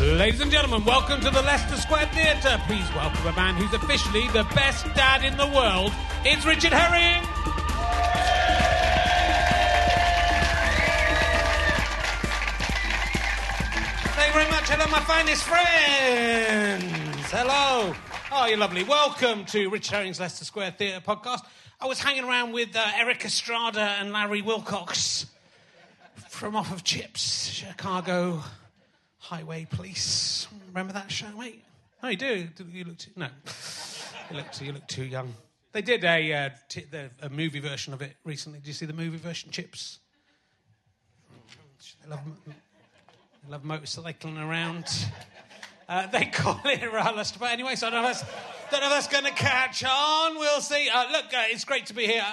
Ladies and gentlemen, welcome to the Leicester Square Theatre. Please welcome a man who's officially the best dad in the world. It's Richard Herring. Thank you very much. Hello, my finest friends. Hello. Oh, you're lovely. Welcome to Richard Herring's Leicester Square Theatre podcast. I was hanging around with uh, Erik Estrada and Larry Wilcox from off of Chips, Chicago Highway Police. Remember that show, mate? No, you do. You look too, no. You look too, you look too young. They did a, uh, t- the, a movie version of it recently. Did you see the movie version, Chips? They love, they love motorcycling around. Uh, they call it Rallast. But anyway, so I don't know if that's, that's going to catch on. We'll see. Uh, look, uh, it's great to be here.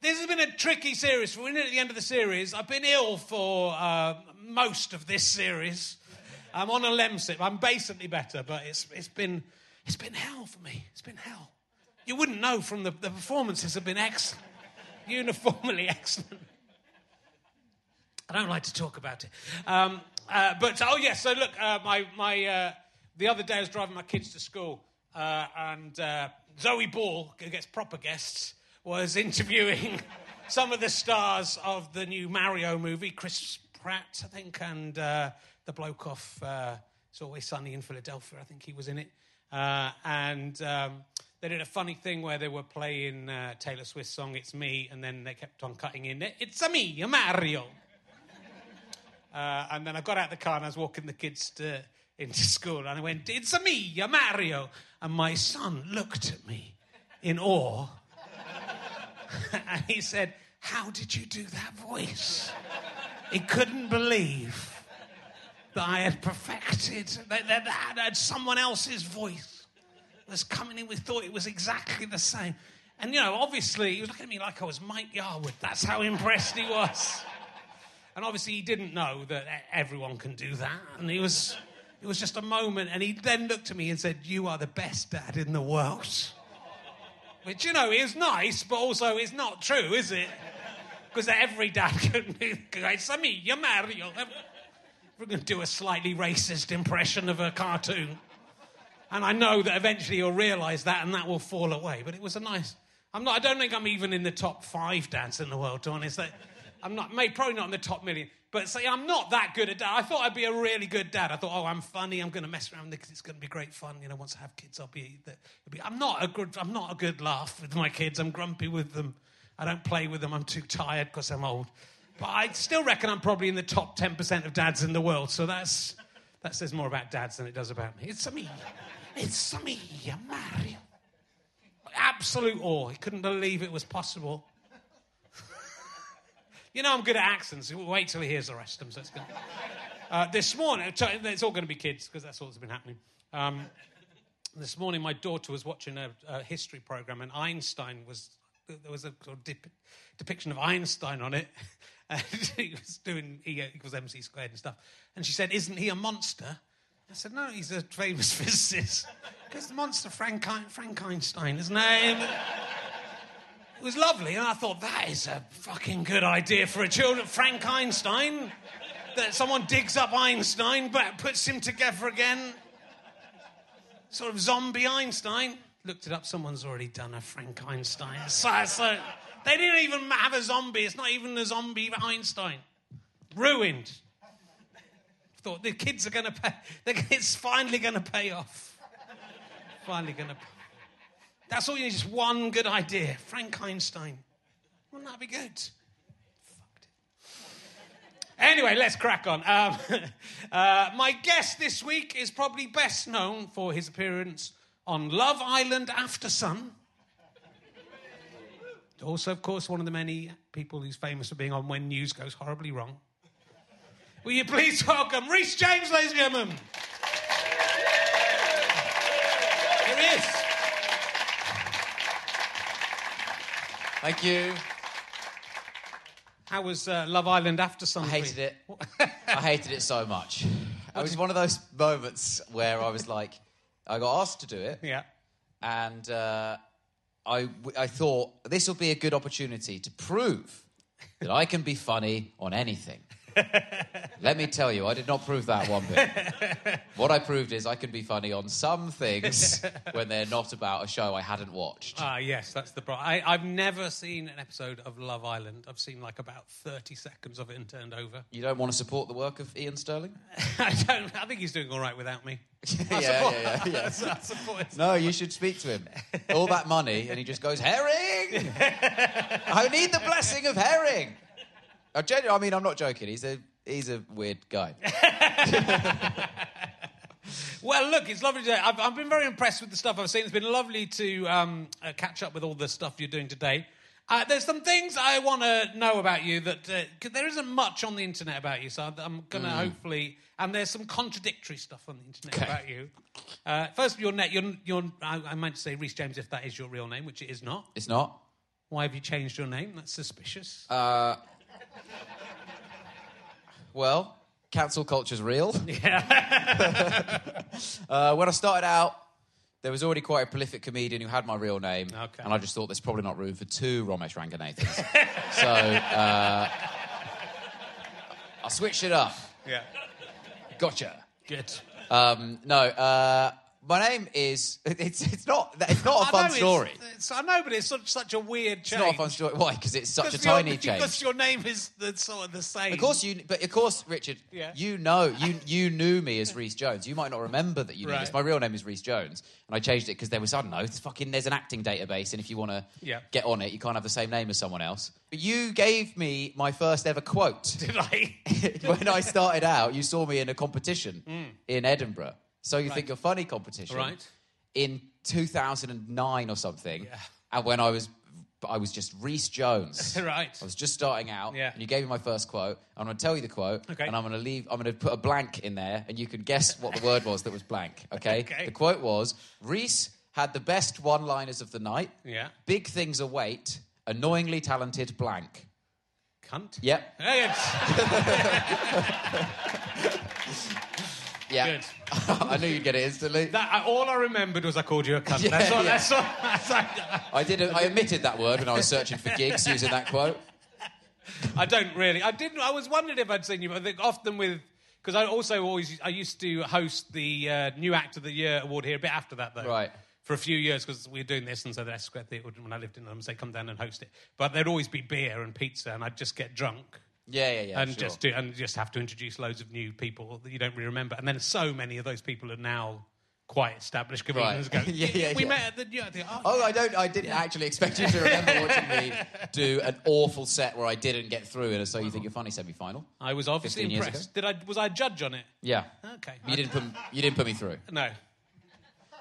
This has been a tricky series. We're in at the end of the series. I've been ill for uh, most of this series. I'm on a Lemsip. I'm basically better, but it's, it's, been, it's been hell for me. It's been hell. You wouldn't know from the, the performances have been excellent, uniformly excellent. I don't like to talk about it. Um, uh, but, oh, yes, so look, uh, my, my, uh, the other day I was driving my kids to school, uh, and uh, Zoe Ball, who gets proper guests, was interviewing some of the stars of the new Mario movie, Chris Pratt, I think, and uh, the bloke off uh, It's Always Sunny in Philadelphia. I think he was in it. Uh, and um, they did a funny thing where they were playing uh, Taylor Swift's song "It's Me," and then they kept on cutting in "It's a me, a Mario." And then I got out of the car and I was walking the kids to, into school, and I went, "It's a me, a Mario." And my son looked at me in awe, and he said, "How did you do that voice?" He couldn't believe that I had perfected, that, that, that had someone else's voice was coming in. We thought it was exactly the same. And, you know, obviously, he was looking at me like I was Mike Yarwood. That's how impressed he was. And obviously, he didn't know that everyone can do that. And he was, it was just a moment. And he then looked at me and said, You are the best dad in the world. Which, you know, is nice, but also is not true, is it? Because every dad can do It's me, you're Mario. We're going to do a slightly racist impression of a cartoon. And I know that eventually you'll realise that and that will fall away. But it was a nice. I'm not. I don't think I'm even in the top five dads in the world. To be honest, I'm not. Maybe probably not in the top million. But say I'm not that good at dad. I thought I'd be a really good dad. I thought, oh, I'm funny. I'm going to mess around because it's going to be great fun. You know, once I have kids, I'll be, be. I'm not a good. I'm not a good laugh with my kids. I'm grumpy with them. I don't play with them. I'm too tired because I'm old. But I still reckon I'm probably in the top 10% of dads in the world. So that's that says more about dads than it does about me. It's me. It's me, Mario. Absolute awe. He couldn't believe it was possible. You know I'm good at accents. Wait till he hears the rest of them. So it's good. Uh, this morning, it's all going to be kids because that's what's been happening. Um, this morning, my daughter was watching a, a history program, and Einstein was there was a sort of dip, depiction of Einstein on it. And he was doing E equals MC squared and stuff. And she said, Isn't he a monster? I said, No, he's a famous physicist. Because the monster Frank, Frank Einstein, his name. It was lovely, and I thought, That is a fucking good idea for a children. Frank Einstein. That someone digs up Einstein, but puts him together again. Sort of zombie Einstein. Looked it up, someone's already done a Frank Einstein. So, so they didn't even have a zombie. It's not even a zombie Einstein. Ruined. Thought the kids are going to pay. It's finally going to pay off. Finally going to. That's all you need. Just one good idea. Frank Einstein. Wouldn't that be good? Anyway, let's crack on. Um, uh, my guest this week is probably best known for his appearance on Love Island After Sun. Also, of course, one of the many people who's famous for being on When News Goes Horribly Wrong. Will you please welcome Rhys James, ladies and gentlemen? Here he is. Thank you. How was uh, Love Island Aftersun? I hated it. I hated it so much. It was one of those moments where I was like, I got asked to do it. Yeah. And uh, I, I thought this will be a good opportunity to prove that I can be funny on anything. Let me tell you, I did not prove that one bit. what I proved is I can be funny on some things when they're not about a show I hadn't watched. Ah, yes, that's the problem. I've never seen an episode of Love Island. I've seen like about 30 seconds of it and turned over. You don't want to support the work of Iain Stirling? I don't. I think he's doing all right without me. yeah, yeah, yeah, yeah. no, you should speak to him. All that money, and he just goes, Herring! I need the blessing of Herring! I, genu- I mean, I'm not joking. He's a he's a weird guy. well, look, it's lovely to. I've, I've been very impressed with the stuff I've seen. It's been lovely to um, uh, catch up with all the stuff you're doing today. Uh, there's some things I want to know about you that uh, there isn't much on the internet about you, so I'm going to mm. hopefully. And there's some contradictory stuff on the internet about you. Uh, first, your net. Your, your, I, I meant to say Rhys James if that is your real name, which it is not. It's not. Why have you changed your name? That's suspicious. Uh, well, cancel culture's real. Yeah. uh, when I started out, there was already quite a prolific comedian who had my real name, okay. and I just thought there's probably not room for two Romesh Ranganathans. so uh, I switched it up. Yeah. Gotcha. Good. Um, no, uh, my name is. It's it's not it's not a fun story. It's, it's, I know, but it's such, such a weird change. It's not a fun story. Why? Because it's such a tiny change. Because your name is the, sort of the same. Of course you, but of course, Richard, yeah. you know you you knew me as Rhys Jones. You might not remember that you knew right. this. My real name is Rhys Jones, and I changed it because there was I don't know. It's fucking there's an acting database, and if you want to yeah. get on it, you can't have the same name as someone else. But you gave me my first ever quote. Did I? when I started out, you saw me in a competition mm. in Edinburgh. So you right. think you're funny competition, right? in 2009 or something. Yeah. And when I was I was just Rhys Jones. right. I was just starting out. Yeah. And you gave me my first quote. I'm going to tell you the quote. Okay. And I'm going to leave. I'm going to put a blank in there, and you can guess what the word was that was blank. Okay. okay. The quote was: Rhys had the best one-liners of the night. Yeah. Big things await. Annoyingly talented blank. Cunt. Yep. Yeah. Good. I knew you'd get it instantly. That, I, all I remembered was I called you a cunt. Yeah, that's all. Yeah. That's all. That's all. I did. I omitted that word when I was searching for gigs using that quote. I don't really. I didn't. I was wondering if I'd seen you. I think often with because I also always I used to host the uh, New Act of the Year award here a bit after that though. Right. For a few years because we were doing this, and so the Square Theatre when I lived in London, say come down and host it. But there'd always be beer and pizza, and I'd just get drunk. Yeah, yeah, yeah. and sure. just do, and just have to introduce loads of new people that you don't really remember. And then so many of those people are now quite established comedians. Right. Go, Yeah, yeah, we yeah. met at the. Yeah, the oh, Oh, I don't. I didn't actually expect you to remember watching me do an awful set where I didn't get through in a So You Think You're Funny semi-final. I was obviously impressed. Did I? Was I a judge on it? Yeah. Okay. You didn't put you didn't put me through, No,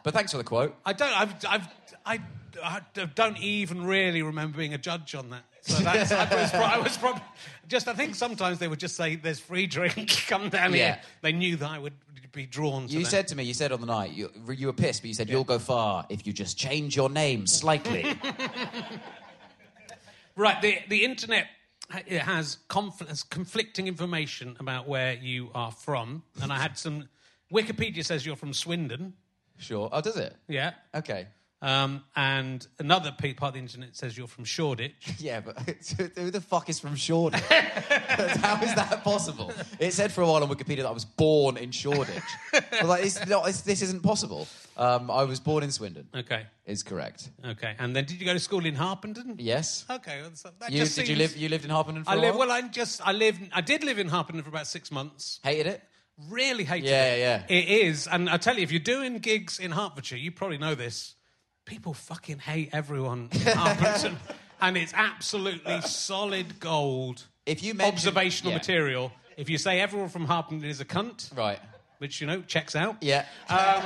but thanks for the quote. I don't. I've, I've, I, I don't even really remember being a judge on that. So that's, I was, I was probably just. I think sometimes they would just say, "There's free drink. Come down Yeah. here." They knew that I would be drawn to You that. said to me, you said on the night, you, you were pissed, but you said you'll go far if you just change your name slightly. Right, the, the internet it has conf- has conflicting information about where you are from, and I had some. Wikipedia says you're from Swindon, sure. Oh, does it? yeah, Okay. um, and another pe- part of the internet says you're from Shoreditch. Yeah, but who the fuck is from Shoreditch? How is that possible? It said for a while on Wikipedia that I was born in Shoreditch. Was like, it's not, it's, this isn't possible. Um, I was born in Swindon. Okay, Is correct. okay, and then did you go to school in Harpenden? Yes. Okay, well, so that You, just did you seems- live? You lived in Harpenden for I a live while? well. I just I lived. I did live in Harpenden for about six months. Hated it. Really hated Yeah, it. yeah, yeah. It is, and I tell you, if you're doing gigs in Hertfordshire, you probably know this. People fucking hate everyone in Harpenden, and it's absolutely solid gold. If you mention- observational yeah. material, if you say everyone from Harpenden is a cunt, Right. which you know checks out. Yeah. Um,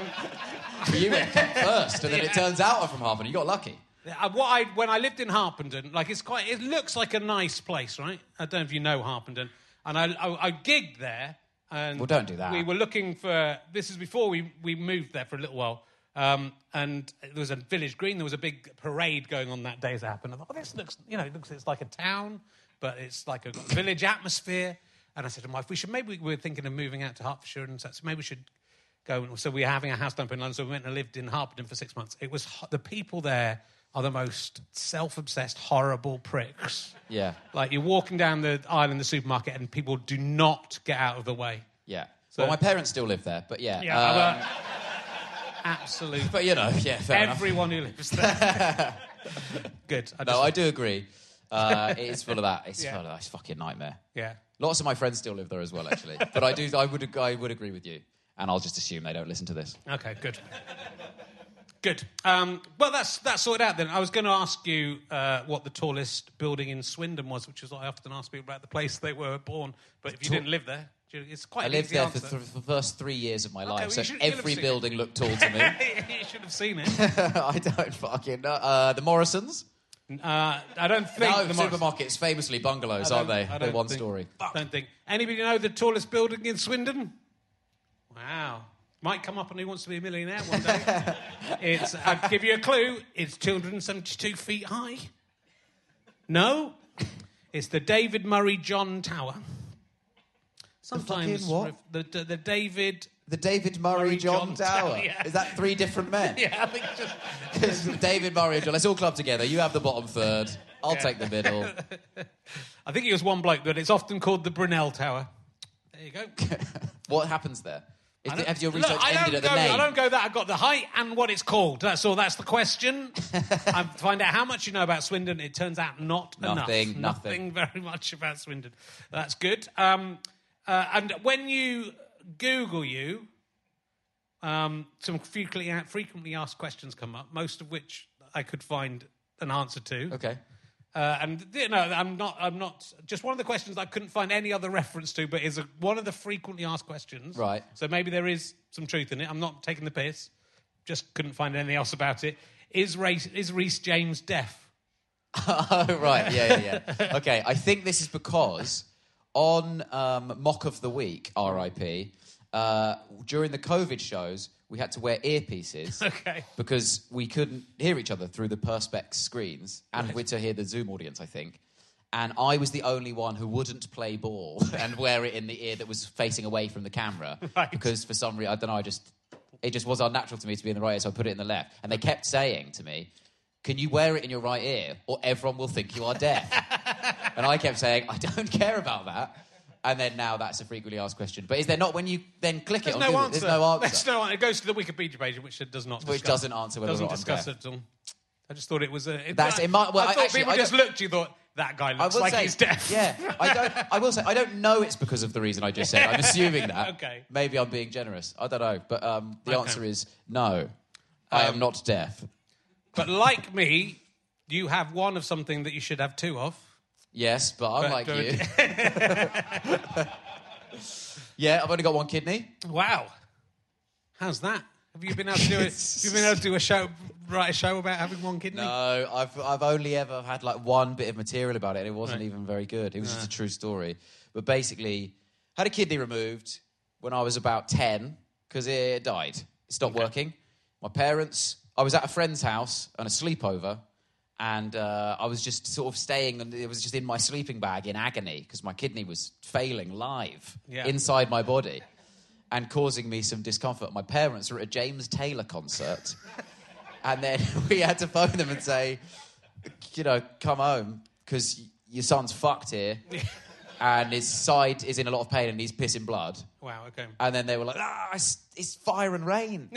you went first, and then it turns out I'm from Harpenden. You got lucky. Uh, What I when I lived in Harpenden, like it's quite, it looks like a nice place, right? I don't know if you know Harpenden, and I I, I gigged there. And Well, don't do that. We were looking for. This is before we we moved there for a little while. Um, and there was a village green. There was a big parade going on that day as it happened. I thought, oh, this looks, you know, it looks it's like a town, but it's like a village atmosphere. And I said to my wife, we should maybe we were thinking of moving out to Hertfordshire, and so maybe we should go. So we were having a house dump in London, so we went and lived in Harpenden for six months. It was the people there are the most self-obsessed, horrible pricks. Yeah. Like you're walking down the aisle in the supermarket, and people do not get out of the way. Yeah. So- well, my parents still live there, but yeah. Yeah, Um, but absolute. but you know, yeah, fair enough. Everyone who lives there. Good. I No, I do agree. Uh, it is full of that. It's Yeah. full of that. It's a fucking nightmare. Yeah. Lots of my friends still live there as well, actually. but I do. I would. I would agree with you, and I'll just assume they don't listen to this. Okay. Good. Good. Um, well, that's that's sorted out then. I was going to ask you uh, what the tallest building in Swindon was, which is what I often ask people about the place they were born. But if you didn't live there, it's quite. I lived there for, th- for the first three years of my life, well, so should- every seen it. building looked tall to me. you should have seen it. I don't fucking know. Uh, the Morrisons. Uh, I don't think No, the supermarkets famously bungalows, aren't they? They're one think- story. Don't think. Anybody know the tallest building in Swindon? Wow. Might come up and Who Wants to Be a Millionaire one day. it's, I'll give you a clue. It's 272 feet high. No? It's the David Murray John Tower. Sometimes fucking what? ref- the, the, the David. The David Murray, Murray John, John Tower. Tower, yeah. Is that three different men? Yeah, I think just. David Murray and John. Let's all club together. You have the bottom third. I'll Yeah. take the middle. I think he was one bloke, but it's often called the Brunel Tower. There you go. what happens there? Is I the, your Look, research I ended at the go, name? I don't go that. I've got the height and what it's called. That's all. That's the question. I find out how much you know about Swindon. It turns out not Nothing, enough. nothing. very much about Swindon. That's good. Um, uh, and when you Google you, um, some frequently, frequently asked questions come up, most of which I could find an answer to. Okay. Uh, and you know, I'm not. I'm not. Just one of the questions I couldn't find any other reference to, but is a, one of the frequently asked questions. Right. So maybe there is some truth in it. I'm not taking the piss. Just couldn't find anything else about it. Is Rhys, is Rhys James deaf? Oh, right. Yeah, yeah, yeah. okay. I think this is because on um, Mock of the Week, RIP, uh, during the COVID shows, we had to wear earpieces. Okay. Because we couldn't hear each other through the Perspex screens, and we're to hear the Zoom audience, I think. And I was the only one who wouldn't play ball and wear it in the ear that was facing away from the camera. Right. Because for some reason, I don't know, I just it just was unnatural to me to be in the right ear, so I put it in the left. And they kept saying to me, Can you wear it in your right ear, or everyone will think you are deaf? and I kept saying, I don't care about that. And then now that's a frequently asked question. But is there not when you then click There's it on no. There's no answer. There's no answer. It goes to the Wikipedia page, which it does not. Which discuss. doesn't answer whether doesn't discuss deaf. it at all. I just thought it was a. It, That's- I, it might- well, I thought actually, people I just looked. You thought that guy I looks will like say, he's deaf. Yeah, I don't. I will say I don't know it's because of the reason I just said. I'm assuming that. Okay. Maybe I'm being generous. I don't know, but um, the Okay. answer is no. I am not deaf. But like me, you have one of something that you should have two of. Yes, but unlike don't- you. yeah, I've only got one kidney. Wow, how's that? Have you been able to do it? Have you been able to do a show, write a show about having one kidney? No, I've I've only ever had like one bit of material about it, and it wasn't Right. even very good. It was just a true story. But basically, had a kidney removed when I was about ten because it died. It stopped working. My parents. I was at a friend's house on a sleepover, and uh, I was just sort of staying, and it was just in my sleeping bag in agony because my kidney was failing live Yeah. inside my body. And causing me some discomfort. My parents were at a James Taylor concert, and then we had to phone them and say, you know, come home because your son's fucked here, and his side is in a lot of pain and he's pissing blood. Wow. Okay. And then they were like, ah, it's, it's fire and rain.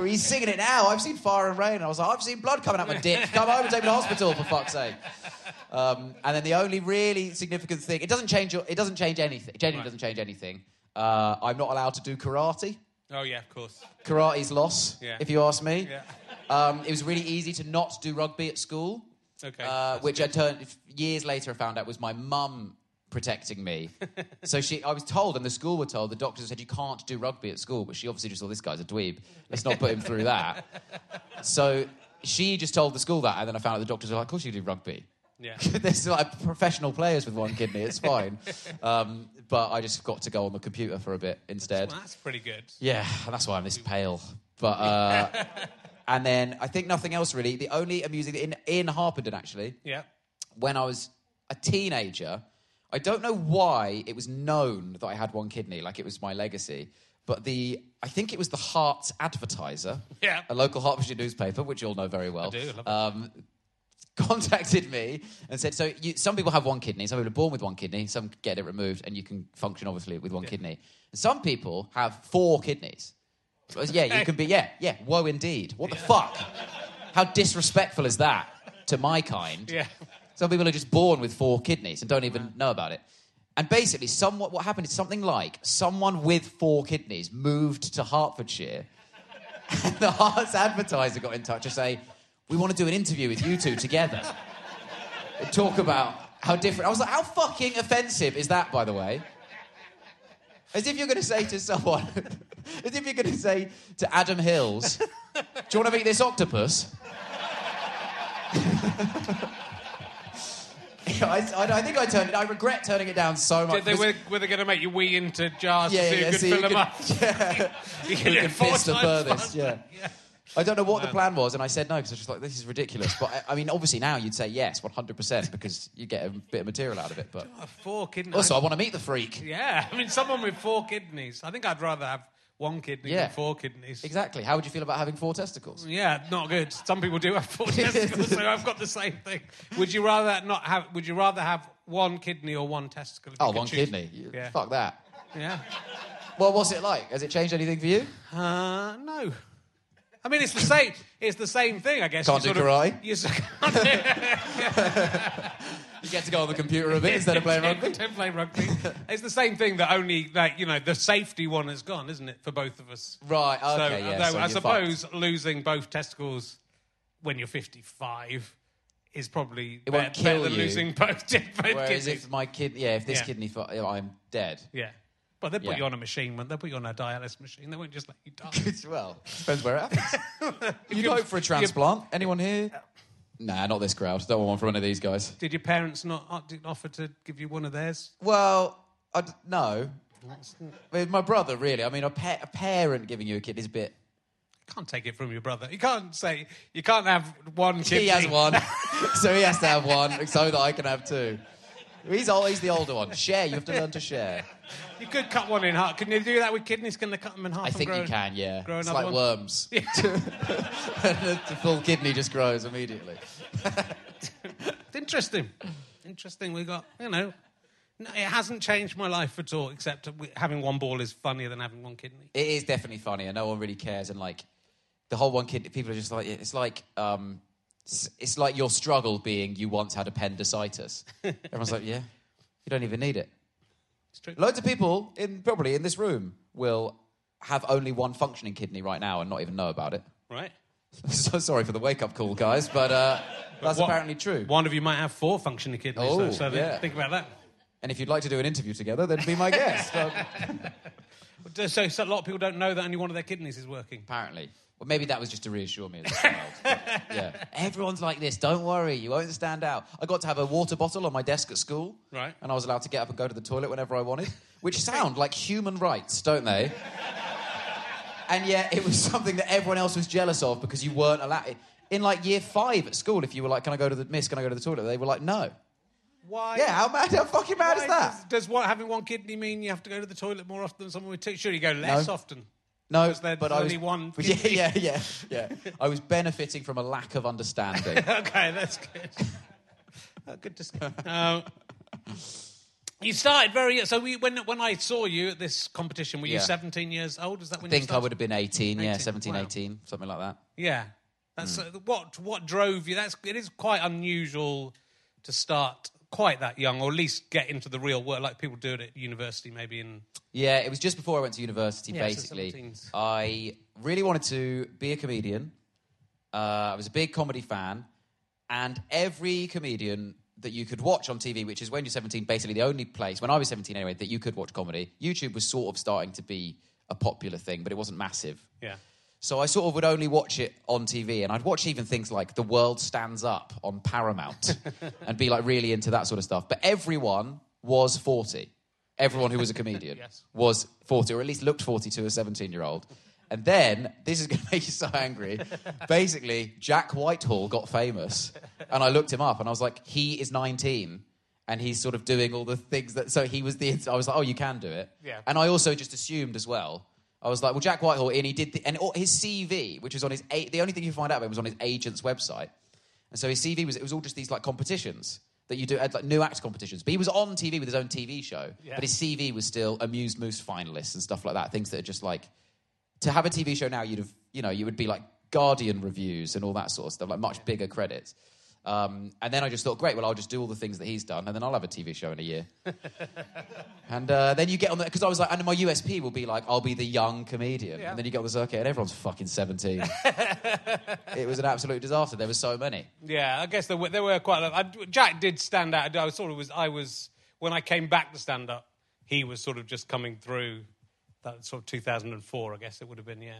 Well, he's singing it now. I've seen fire and rain. And I was like, I've seen blood coming out my dick. Come home and take me to hospital for fuck's sake. Um, and then the only really significant thing, it doesn't change. Your, it doesn't change anything. It genuinely Right. doesn't change anything. Uh, I'm not allowed to do karate. Oh yeah, of course. Karate's loss, Yeah. if you ask me. Yeah. Um, it was really easy to not do rugby at school, Okay. uh, which I turned years later. I found out was my mum protecting me. so she, I was told, and the school were told. The doctors said you can't do rugby at school, but she obviously just thought this guy's a dweeb. Let's not put him through that. So she just told the school that, and then I found out the doctors were like, "Of course you do rugby." Yeah. There's like professional players with one kidney. It's fine. Um, but I just got to go on the computer for a bit instead. Well, that's pretty good. Yeah, and that's why I'm this pale. But uh, and then I think nothing else really. The only amusing in in Harpenden actually, Yeah. when I was a teenager, I don't know why it was known that I had one kidney, like it was my legacy. But the I think it was the Herts Advertiser, Yeah. a local Hertfordshire newspaper, which you all know very well. I do, I. Um, contacted me and said, "So you, some people have one kidney. Some people are born with one kidney. Some get it removed, and you can function obviously with one kidney. And some people have four kidneys. Yeah, you can be. Yeah, yeah. Woe indeed. What the fuck? How disrespectful is that to my kind? Yeah. Some people are just born with four kidneys and don't even know about it. And basically, somewhat what happened is something like someone with four kidneys moved to Hertfordshire, and the Herts advertiser got in touch to say, "We want to do an interview with you two together and talk about how different." I was like, "How fucking offensive is that?" By the way, as if you're going to say to someone, as if you're going to say to Adam Hills, "Do you want to meet this octopus?" I, I, I think I turned it. I regret turning it down so much. Did they, were, were they going to make you wee into jars yeah, to see yeah, could so you fill them could- up? yeah. You can get four piss the furthest, faster. yeah. I don't know what the plan was, and I said no because I was just like, this is ridiculous. But I, I mean, obviously now you'd say yes, 100%, because you get a bit of material out of it. But Four kidneys. also, I want to meet the freak. yeah, I mean, someone with four kidneys. I think I'd rather have one kidney Yeah. four kidneys. Exactly. How would you feel about having four testicles? Yeah, not good. Some people do have four testicles, so I've got the same thing. Would you rather not have? Would you rather have one kidney or one testicle? Oh, one choose? kidney. You- Yeah. Fuck that. Yeah. Well, what's it like? Has it changed anything for you? Uh, no. I mean, it's the same. It's the same thing, I guess. Can't You do sort karate? Of- You get to go on the computer a bit instead of playing rugby? Don't play rugby. It's the same thing that only, like, you know, the safety one has gone, isn't it, for both of us? Right, so, okay, yeah. Uh, although so I suppose losing both testicles when you're 55 is probably It won't better kill than you. losing both, both fucked. Whereas kidneys. if my kid, yeah, if this Yeah. kidney, fu- oh, I'm dead. Yeah. But they'll put Yeah. you on a machine, they? Put you on a dialysis machine. They won't just let you die. well, depends where it happens. You'd hope for a transplant. Anyone here? Uh, Nah, not this crowd. Don't want one from one of these guys. Did your parents not uh, didn't offer to give you one of theirs? Well, I d- no. I mean, my brother, really. I mean, a, pa- a parent giving you a kid is a bit. You can't take it from your brother. You can't say you can't have one kidney. He has one, so he has to have one, so that I can have two. He's always the older one. Share. You have to learn to share. You could cut one in half. Can you do that with kidneys? Can they cut them in half? I think grow, you can. Yeah, grow it's like one? worms. the full kidney just grows immediately. Interesting. Interesting. interesting. We got, you know, no, it hasn't changed my life at all, except having one ball is funnier than having one kidney. It is definitely funny, and no one really cares. And like the whole one kid, people are just like it's like um, it's like your struggle being you once had appendicitis. Everyone's like, yeah, you don't even need it. It's true. Loads of people in probably in this room will have only one functioning kidney right now and not even know about it. Right? so sorry for the wake up call, guys, but uh, that's What- apparently true. One of you might have four functioning kidneys, Oh, though, so yeah. think about that. And if you'd like to do an interview together, then be my guest. So, so a lot of people don't know that only one of their kidneys is working. apparently. Well, maybe that was just to reassure me as a child. but, yeah. Everyone's like this. Don't worry. You won't stand out. I got to have a water bottle on my desk at school. Right. And I was allowed to get up and go to the toilet whenever I wanted, which sound like human rights, don't they? and yet it was something that everyone else was jealous of because you weren't allowed. In like year five at school, if you were like, "Can I go to the miss? Can I go to the toilet?" They were like, "No." Why? Yeah, how mad? How fucking mad is that? Does, does what, having one kidney mean you have to go to the toilet more often than someone with two? Should you go less No. often? No, Because there's but I was only one yeah, yeah, yeah, yeah. I was benefiting from a lack of understanding. okay, that's good. Uh, good discussion. Um, you started very. So we, when when I saw you at this competition, were you Yeah. 17 years old? Is that I when you think I started? would have been 18, yeah, 18, 17, wow. 18, something like that. Yeah, that's Hmm. uh, what what drove you. That's it is quite unusual to start quite that young, or at least get into the real world like people do it at university, maybe in Yeah, it was just before I went to university, Yeah, basically. 17s. I really wanted to be a comedian. Uh, I was a big comedy fan. And every comedian that you could watch on TV, which is when you're 17, basically the only place, when I was 17 anyway, that you could watch comedy, YouTube was sort of starting to be a popular thing, but it wasn't massive. yeah. So I sort of would only watch it on TV, and I'd watch even things like The World Stands Up on Paramount, and be like really into that sort of stuff. But everyone was forty. Everyone who was a comedian Yes. was forty, or at least looked forty to a seventeen-year-old. And then this is going to make you so angry. Basically, Jack Whitehall got famous, and I looked him up, and I was like, he is nineteen. And he's sort of doing all the things that. So he was the. I was like, oh, you can do it. Yeah. And I also just assumed as well. I was like, well, Jack Whitehall, and he did, the, and all- his CV, which was on his, the only thing you find out about him was on his agent's website. And so his CV was, it was all just these like competitions that you do, uh, like new act competitions. But he was on TV with his own TV show. Yeah. But his CV was still Amused Moose finalists and stuff like that. Things that are just like, to have a TV show now, you'd have, you know, you would be like Guardian reviews and all that sort of stuff, like much bigger credits. Um, and then I just thought, great, well, I'll just do all the things that he's done, and then I'll have a TV show in a year. and uh, then you get on the because I was like, and my USP will be like, I'll be the young comedian. Yeah. And then you get on the circuit, and everyone's fucking seventeen. it was an absolute disaster. There were so many. Yeah, I guess there were, there were quite a lot. I, Jack did stand out. I sort of was, I was, when I came back to stand up, he was sort of just coming through that sort of 2004, I guess it would have been, yeah.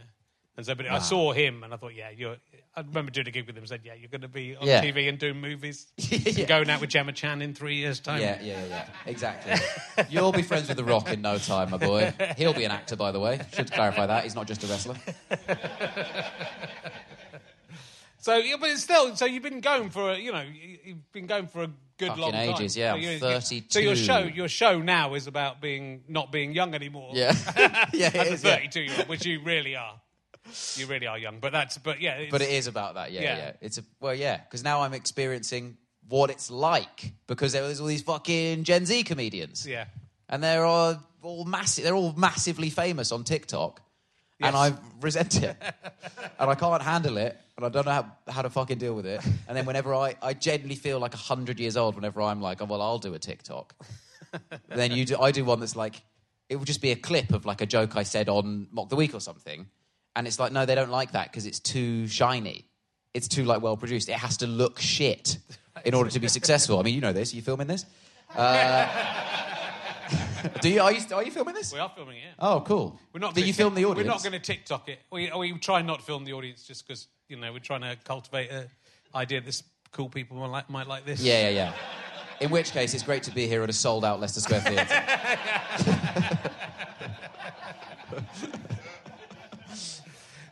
And so, but I saw him and I thought, yeah, you're, I remember doing a gig with him and said, yeah, you're going to be on Yeah. TV and doing movies. Yeah. and going out with Gemma Chan in three years' time. Yeah, yeah, yeah. Exactly. You'll be friends with The Rock in no time, my boy. He'll be an actor, by the way. Should clarify that. He's not just a wrestler. So, yeah, but it's still, so you've been going for, a, you know, you- you've been going for a good Fucking long time. ages, yeah, So I'm 32. So your show, your show now is about being not being young anymore. Yeah. yeah, it as a is. Yeah. 32 year old, which you really are. You really are young, but that's but yeah, it's, But it is about that, yeah, Yeah. yeah. It's a well, yeah, because now I'm experiencing what it's like because there's all these fucking Gen Z comedians, Yeah, and they're all, all massive. They're all massively famous on TikTok, and I resent it, and I can't handle it, and I don't know how, how to fucking deal with it. And then whenever I, I genuinely feel like hundred years old whenever I'm like, oh well, I'll do a TikTok. then you do, I do one that's like, it would just be a clip of like a joke I said on Mock the Week or something, and it's like, no, they don't like that because it's too shiny. It's too like well produced. It has to look shit in order to be successful. I mean, you know this. Are you filming this? Uh, do you? Are you? Are you filming this? we are filming it. Oh, cool. We're not. Gonna you film the audience? We're not going to TikTok it. We we try not to film the audience just because you know we're trying to cultivate a idea this cool people might like, might like this. Yeah, yeah, yeah. In which case, it's great to be here at a sold-out Leicester Square Theatre.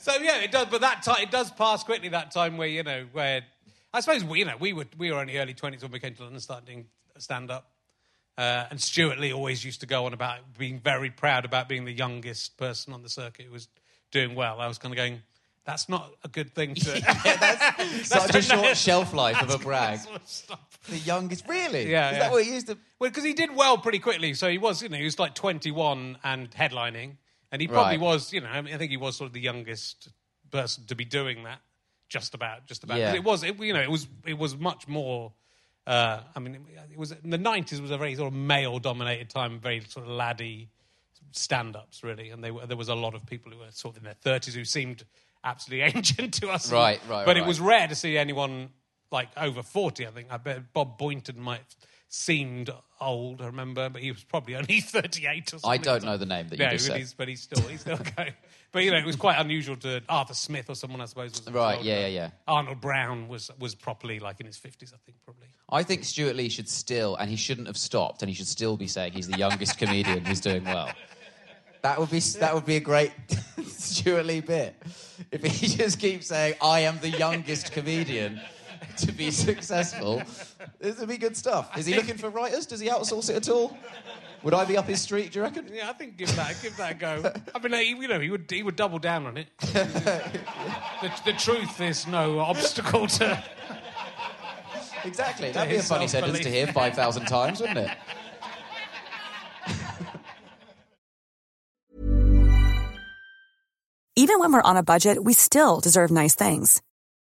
So yeah, it does. But that time it does pass quickly. That time where you know where I suppose we, you know we were we were only early twenties when we came to London, and started doing stand up. Uh, and Stewart Lee always used to go on about being very proud about being the youngest person on the circuit who was doing well. I was kind of going, That's not a good thing to. that's Such a short shelf life of a brag. Sort of. The youngest, really? Yeah, Is yeah. that what he used to? Well, because he did well pretty quickly. So he was, you know, he was like 21 and headlining. And he probably Right. was, you know, I, mean, I think he was sort of the youngest person to be doing that. Just about, just about. Yeah. It was, it, you know, it was, it was much more. Uh, I mean, it was in the 90s was a very sort of male-dominated time, very sort of laddie stand-ups, really. And they were, there was a lot of people who were sort of in their 30s who seemed absolutely ancient to us. Right, right, But it was rare to see anyone like over 40, I think. I bet Bob Boyton might seemed old, I remember, but he was probably only 38 or something. I don't know the name that you yeah, just but said. He's, but he's still, he's still going. But, you know, it was quite unusual to Arthur Smith or someone, I suppose. Was Right, yeah, yeah, yeah. Arnold Brown was, was properly like in his 50s, I think, probably. I think Stewart Lee should still, and he shouldn't have stopped, and he should still be saying he's the youngest comedian who's doing well. That would be that would be a great Stewart Lee bit if he just keeps saying I am the youngest comedian to be successful. This would be good stuff. Is he looking for writers? Does he outsource it at all? Would I be up his street? Do you reckon? Yeah, I think give that give that a go. I mean, he, you know, he would he would double down on it. the, the truth is no obstacle to. Exactly. That'd be a his funny sentence to hear five thousand times, wouldn't it? Even when we're on a budget, we still deserve nice things.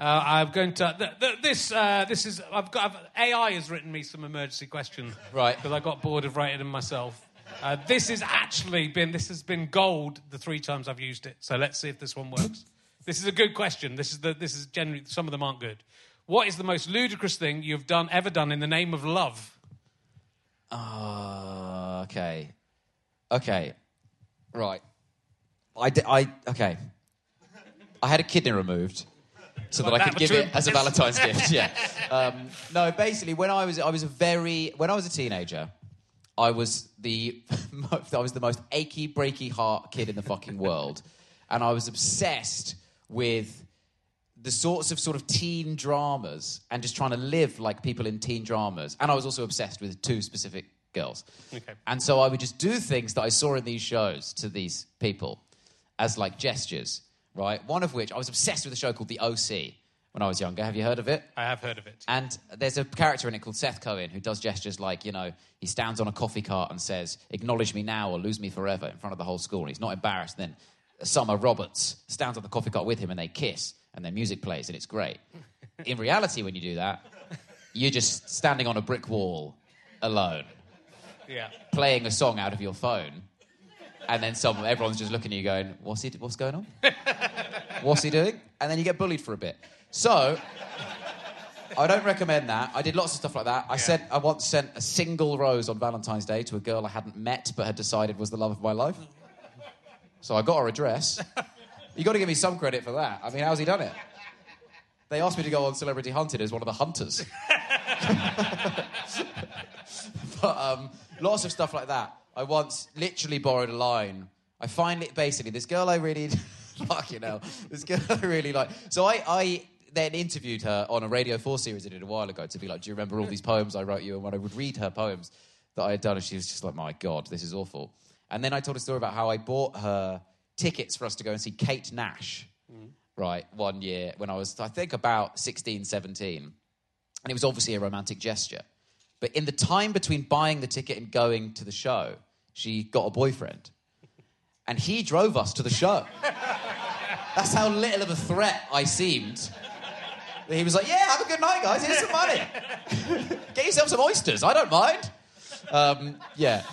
Uh, I'm going to th- th- this. Uh, this is. I've got. I've, AI has written me some emergency questions. Right. Because I got bored of writing them myself. Uh, this has actually been. This has been gold the three times I've used it. So let's see if this one works. this is a good question. This is the. This is generally. Some of them aren't good. What is the most ludicrous thing you've done ever done in the name of love? Uh, okay. Okay. Right. I, di- I okay. I had a kidney removed so that I could give it as a Valentine's gift. Yeah. Um, no, basically, when I was I was a very when I was a teenager, I was the mo- I was the most achy breaky heart kid in the fucking world, and I was obsessed with the sorts of sort of teen dramas and just trying to live like people in teen dramas. And I was also obsessed with two specific girls. Okay. And so I would just do things that I saw in these shows to these people as like gestures, right? One of which I was obsessed with a show called The OC when I was younger. Have you heard of it? I have heard of it. And there's a character in it called Seth Cohen who does gestures like, you know, he stands on a coffee cart and says, acknowledge me now or lose me forever in front of the whole school. And he's not embarrassed. Then Summer Roberts stands on the coffee cart with him and they kiss and their music plays and it's great. In reality, when you do that, you're just standing on a brick wall alone, Yeah. playing a song out of your phone. And then some, everyone's just looking at you going, what's, he, what's going on? What's he doing? And then you get bullied for a bit. So I don't recommend that. I did lots of stuff like that. I sent, I once sent a single rose on Valentine's Day to a girl I hadn't met but had decided was the love of my life. So I got her address. You got to give me some credit for that. I mean, how's he done it? They asked me to go on Celebrity Hunted as one of the hunters. but um, lots of stuff like that. I once literally borrowed a line. I find it basically, this girl I really, fuck you know, this girl I really like. So I, I then interviewed her on a Radio 4 series I did a while ago to be like, do you remember all these poems I wrote you? And when I would read her poems that I had done, and she was just like, my God, this is awful. And then I told a story about how I bought her tickets for us to go and see Kate Nash, mm-hmm. right, one year when I was, I think, about 16, 17. And it was obviously a romantic gesture. But in the time between buying the ticket and going to the show, she got a boyfriend. And he drove us to the show. That's how little of a threat I seemed. He was like, Yeah, have a good night, guys. Here's some money. Get yourself some oysters. I don't mind. Um, yeah.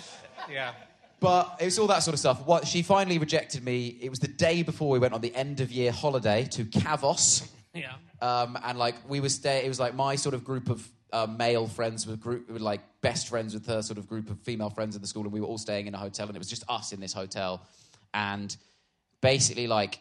Yeah. But it was all that sort of stuff. What she finally rejected me. It was the day before we went on the end of year holiday to Kavos. Yeah. Um, and like we were stay, it was like my sort of group of uh, male friends with group, with like best friends with her sort of group of female friends in the school, and we were all staying in a hotel, and it was just us in this hotel, and basically like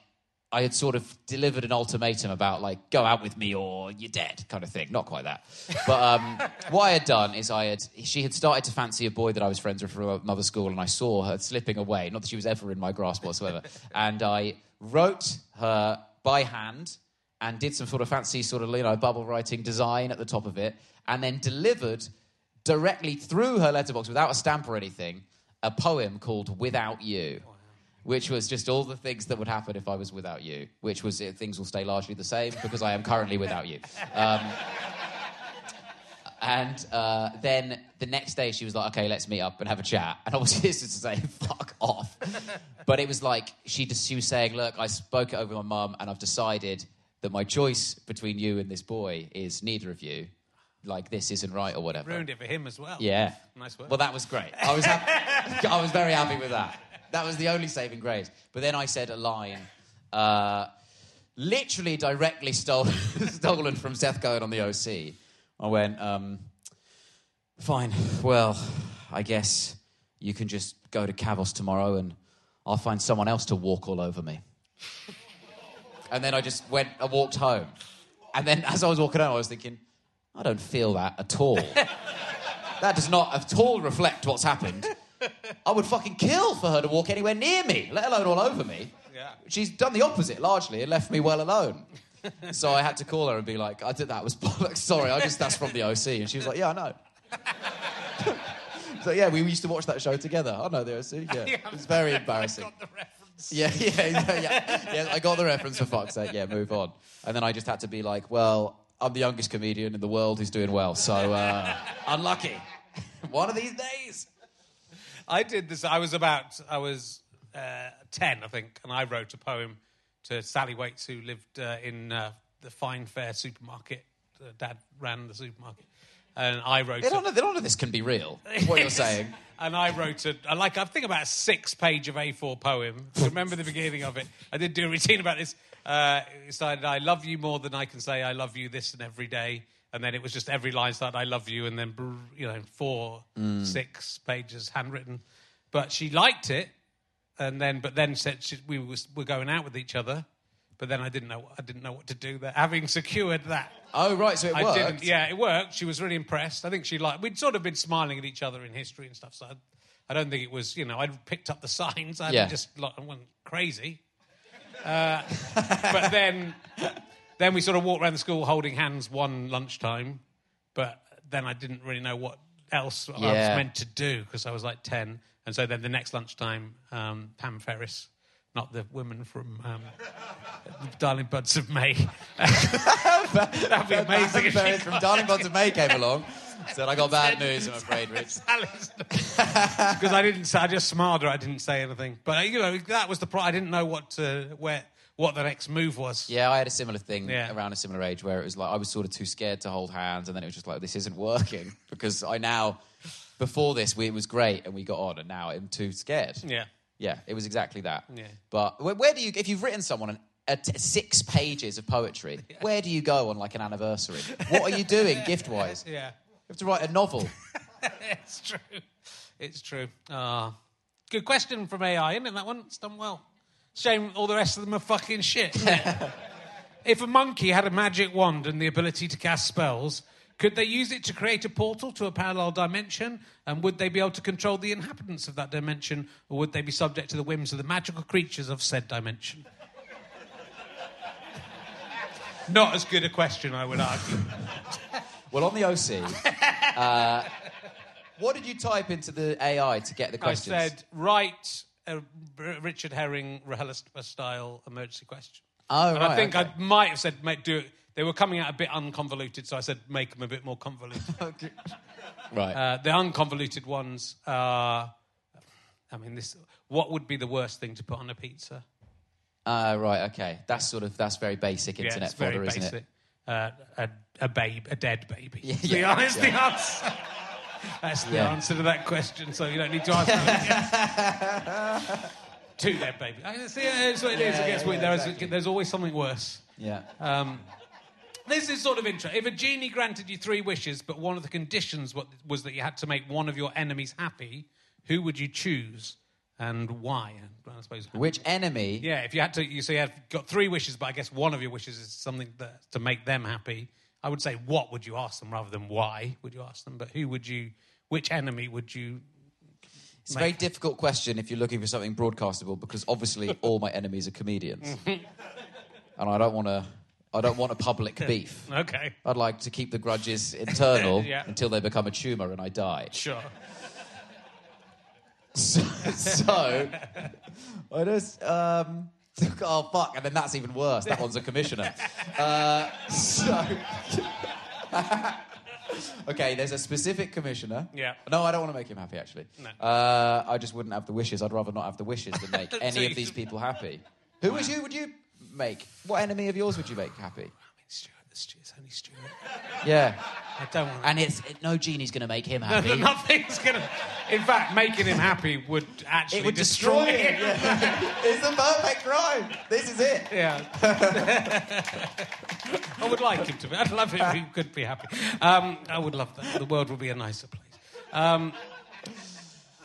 I had sort of delivered an ultimatum about like go out with me or you're dead kind of thing. Not quite that, but um, what I had done is I had she had started to fancy a boy that I was friends with from another school, and I saw her slipping away. Not that she was ever in my grasp whatsoever, and I wrote her by hand and did some sort of fancy sort of you know bubble writing design at the top of it, and then delivered directly through her letterbox without a stamp or anything a poem called "Without You." Which was just all the things that would happen if I was without you, which was uh, things will stay largely the same because I am currently without you. Um, and uh, then the next day she was like, okay, let's meet up and have a chat. And obviously this is to say, fuck off. But it was like, she, just, she was saying, look, I spoke it over my mum and I've decided that my choice between you and this boy is neither of you. Like, this isn't right or whatever. Ruined it for him as well. Yeah. Nice work. Well, that was great. I was, happy, I was very happy with that. That was the only saving grace. But then I said a line, uh, literally directly stolen, stolen from Seth Cohen on the OC. I went, um, fine, well, I guess you can just go to Kavos tomorrow and I'll find someone else to walk all over me. and then I just went, I walked home. And then as I was walking home, I was thinking, I don't feel that at all. that does not at all reflect what's happened. I would fucking kill for her to walk anywhere near me, let alone all over me. Yeah. She's done the opposite largely and left me well alone. so I had to call her and be like, I did that was bollocks. Sorry, I just that's from the OC. And she was like, Yeah, I know. so yeah, we used to watch that show together. I know the OC. Yeah, it was very embarrassing. got the reference. Yeah, yeah, yeah, yeah. yeah. I got the reference for fuck's sake. Yeah, move on. And then I just had to be like, well, I'm the youngest comedian in the world who's doing well, so uh, unlucky. One of these days. I did this. I was about, I was uh, 10, I think, and I wrote a poem to Sally Waits, who lived uh, in uh, the Fine Fare supermarket. Uh, Dad ran the supermarket. And I wrote They a- don't, know, they don't know this can be real. What you're saying. and I wrote a, I like, I think about a six page of A4 poem. I remember the beginning of it. I did do a routine about this. Uh, it started, I love you more than I can say I love you this and every day. And then it was just every line started, I love you, and then, you know, four, six pages handwritten. But she liked it, and then, but then said she, we was, were going out with each other. But then I didn't know, I didn't know what to do there. Having secured that, Oh right, so it I worked. didn't. Yeah, it worked. She was really impressed. I think she liked. We'd sort of been smiling at each other in history and stuff. So I, I don't think it was. You know, I'd picked up the signs. I Yeah. just like, I went crazy. Uh, but then, then we sort of walked around the school holding hands one lunchtime. But then I didn't really know what else I was Yeah. meant to do because I was like ten. And so then the next lunchtime, um, Pam Ferris. Not the woman from um, Darling Buds of May. That'd be amazing. if she from Darling Buds of May came along. Said, I got bad news, I'm afraid, Rich. because I didn't. say- I just smiled her. I didn't say anything. But you know, that was the pro. I didn't know what to where what the next move was. Yeah, I had a similar thing Yeah. around a similar age where it was like I was sort of too scared to hold hands, and then it was just like this isn't working because I now before this we, it was great and we got on, and now I'm too scared. Yeah. Yeah, it was exactly that. Yeah. But where, where do you, if you've written someone an a t- six pages of poetry. Where do you go on like an anniversary? What are you doing gift wise? Yeah. You have to write a novel. it's true. It's true. Ah, good question from AI, isn't it? That one, it's done well. Shame all the rest of them are fucking shit. if a monkey had a magic wand and the ability to cast spells, could they use it to create a portal to a parallel dimension? And would they be able to control the inhabitants of that dimension, or would they be subject to the whims of the magical creatures of said dimension? Not as good a question, I would argue. Well, on the OC, uh, what did you type into the AI to get the question? I said, write a Richard Herring RHLST style emergency question. oh, and right. I think okay. I might have said, make, do it. They were coming out a bit unconvoluted, so I said, make them a bit more convoluted. Right. uh, the unconvoluted ones are, I mean, this. What would be the worst thing to put on a pizza? Uh, right, okay. That's sort of, that's very basic internet yeah, it's very fodder, basic. isn't it? Uh, a, a babe, a dead baby. Yeah, the yeah, honest the answer. That's the Yeah. answer to that question, so you don't need to ask me again. Two dead babies. I see, it's what it is. Yeah, it gets yeah, weird. yeah, There is- exactly. there's always something worse. Yeah. Um, this is sort of interesting. If a genie granted you three wishes, but one of the conditions was that you had to make one of your enemies happy, who would you choose and why? And I suppose. Which enemy? Yeah, if you had to, you say you have got three wishes, but I guess one of your wishes is something that, to make them happy. I would say, what would you ask them rather than why would you ask them? But who would you, which enemy would you? It's a very difficult question if you're looking for something broadcastable because obviously all my enemies are comedians. and I don't want to I don't want a public beef. Okay, I'd like to keep the grudges internal Yeah. until they become a tumor and I die. sure. So, so I just um oh fuck, and then that's even worse. That one's a commissioner. Uh, so okay, there's a specific commissioner. Yeah. No, I don't want to make him happy. Actually, No. uh, I just wouldn't have the wishes. I'd rather not have the wishes than make any of these people happy. Who would you? Would you make? What enemy of yours would you make happy? Stewart, it's only Stewart. Yeah, I don't want. and it's it, no genie's going to make him No, happy. nothing's gonna. In fact, making him happy would actually It would destroy, destroy him. him. Yeah. it's the perfect crime. This is it. Yeah. I would like him to be. I'd love it if he could be happy. Um, I would love that. The world would be a nicer place. Um,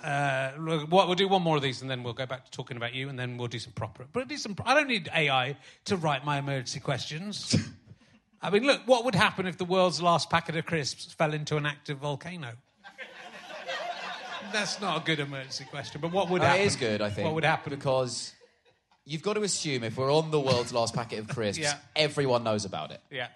uh, look, what, we'll do one more of these and then we'll go back to talking about you and then we'll do some proper. But do some. I don't need AI to write my emergency questions. I mean, look, what would happen if the world's last packet of crisps fell into an active volcano? That's not a good emergency question, but what would No, happen? It is good, I think. What would happen? Because you've got to assume if we're on the world's last packet of crisps, Yeah. everyone knows about it. Yeah.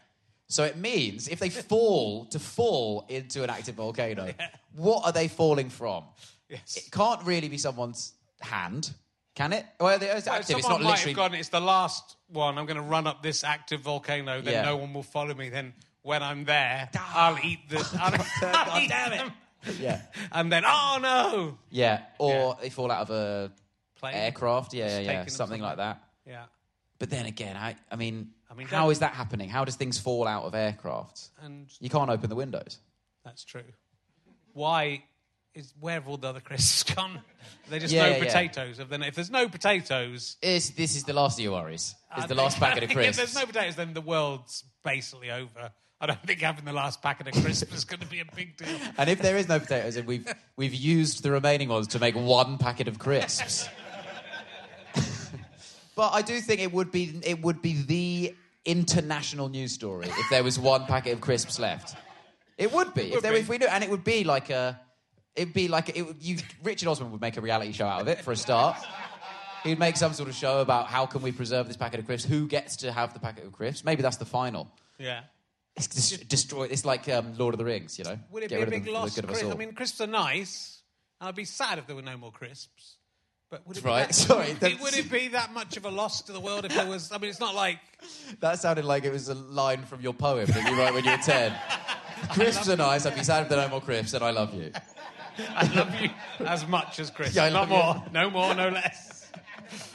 So it means if they fall to fall into an active volcano, what are they falling from? Yes. It can't really be someone's hand, can it? Well, it's Well, active. It's not might literally. have gone. It's the last one. I'm going to run up this active volcano. Then Yeah. no one will follow me. Then when I'm there, I'll eat the. I'll, I'll eat them. Yeah, And then oh no, yeah. Or they fall out of a Plane. aircraft. Yeah, yeah, yeah. them Something like that. Yeah. But then again, I, I mean, I mean, how that happening? How does things fall out of aircraft? And You can't open the windows. that's true. Why is where have all the other crisps gone? They just Yeah, no yeah. potatoes. If then if there's no potatoes, It's, this is the last of your worries. It's I the think- last packet of crisps. If crisps. there's no potatoes, then the world's basically over. I don't think having the last packet of crisps is going to be a big deal. And if there is no potatoes, and we've we've used the remaining ones to make one packet of crisps. but I do think it would be it would be the international news story if there was one packet of crisps left. It would be if there be. if we knew, and it would be like a it'd be like it you Richard Osman would make a reality show out of it for a start. He'd make some sort of show about how can we preserve this packet of crisps, who gets to have the packet of crisps. Maybe that's the final. Yeah. It's dis- destroy. It's like um, Lord of the Rings, you know. Would it Get be a big them for the loss? good of us Crisps? I mean, crisps are nice, and I'd be sad if there were no more crisps. But would it be Right, that, sorry, it, would it be that much of a loss to the world if there was? I mean, it's not like That sounded like it was a line from your poem that you wrote when you were 10. Crisps are nice. I'd be sad if there are no more crisps, and I love you. I love you as much as Chris. Yeah, I not love more, no more, no less.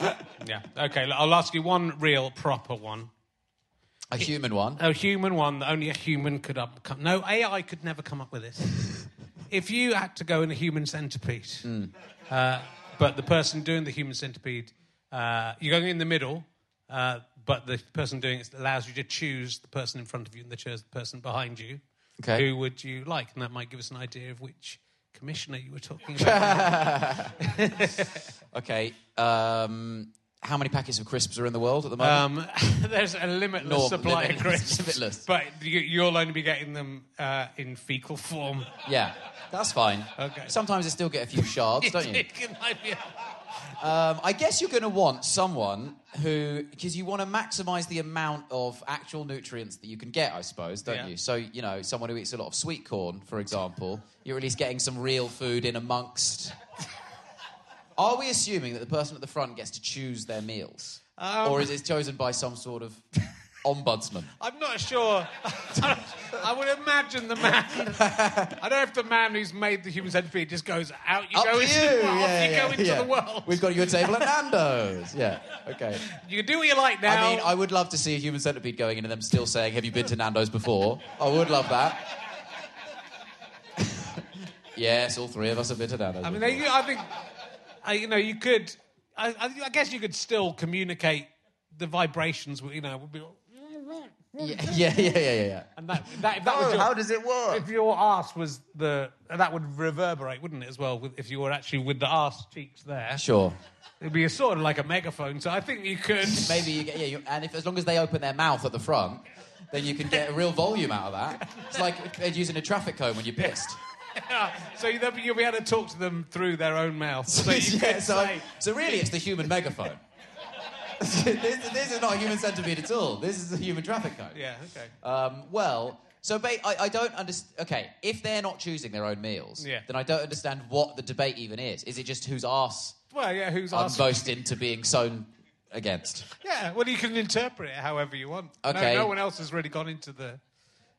yeah. Okay. I'll ask you one real proper one. A human one. A human one that only a human could up. Come, no AI could never come up with this. if you had to go in a human centipede, uh, but the person doing the human centipede, uh, you're going in the middle, Uh, but the person doing it allows you to choose the person in front of you and the choose the person behind you. Okay. Who would you like? And that might give us an idea of which commissioner you were talking about. Okay. Um, how many packets of crisps are in the world at the moment? Um, there's a limitless Norm- supply limitless- of crisps, limitless. but you, you'll only be getting them uh, in fecal form. yeah, that's fine. Okay. Sometimes they still get a few shards, don't you? It might be- Um, I guess you're going to want someone who, because you want to maximise the amount of actual nutrients that you can get, I suppose, don't Yeah. you? So, you know, someone who eats a lot of sweet corn, for example, you're at least getting some real food in amongst. Are we assuming that the person at the front gets to choose their meals? Um, or is it chosen by some sort of ombudsman? I'm not sure. I would imagine the man. I don't know if the man who's made the human centipede just goes out. You Up go to into you. the world. Yeah, you yeah, go into yeah. the world. We've got you a table at Nando's. Yeah, okay. You can do what you like now. I mean, I would love to see a human centipede going in and them still saying, Have you been to Nando's before? I would love that. yes, all three of us have been to Nando's. I mean, they, I think, I, you know, you could. I, I, I guess you could still communicate the vibrations. You know, would be. Yeah, yeah, yeah, yeah, yeah. And that, that, if that was Oh, your, how does it work? If your ass was the, that would reverberate, wouldn't it, as well? With, if you were actually with the ass cheeks there, Sure. it'd be a sort of like a megaphone. So I think you could. Maybe you get, yeah, you, and if as long as they open their mouth at the front, then you can get a real volume out of that. It's like they're using a traffic cone when you're pissed. so you'll be, you'll be able to talk to them through their own mouth. So you yeah, could so, say, so really, it's the human megaphone. this, this is not a human centipede at all. This is a human traffic cone. yeah, okay. Um, well, so ba- I, I don't understand. Okay, if they're not choosing their own meals, Yeah. then I don't understand what the debate even is. Is it just whose arse Well, yeah, who's I'm asked? most into being sown against? Yeah, well, you can interpret it however you want. No- Okay. No, one else has really gone into the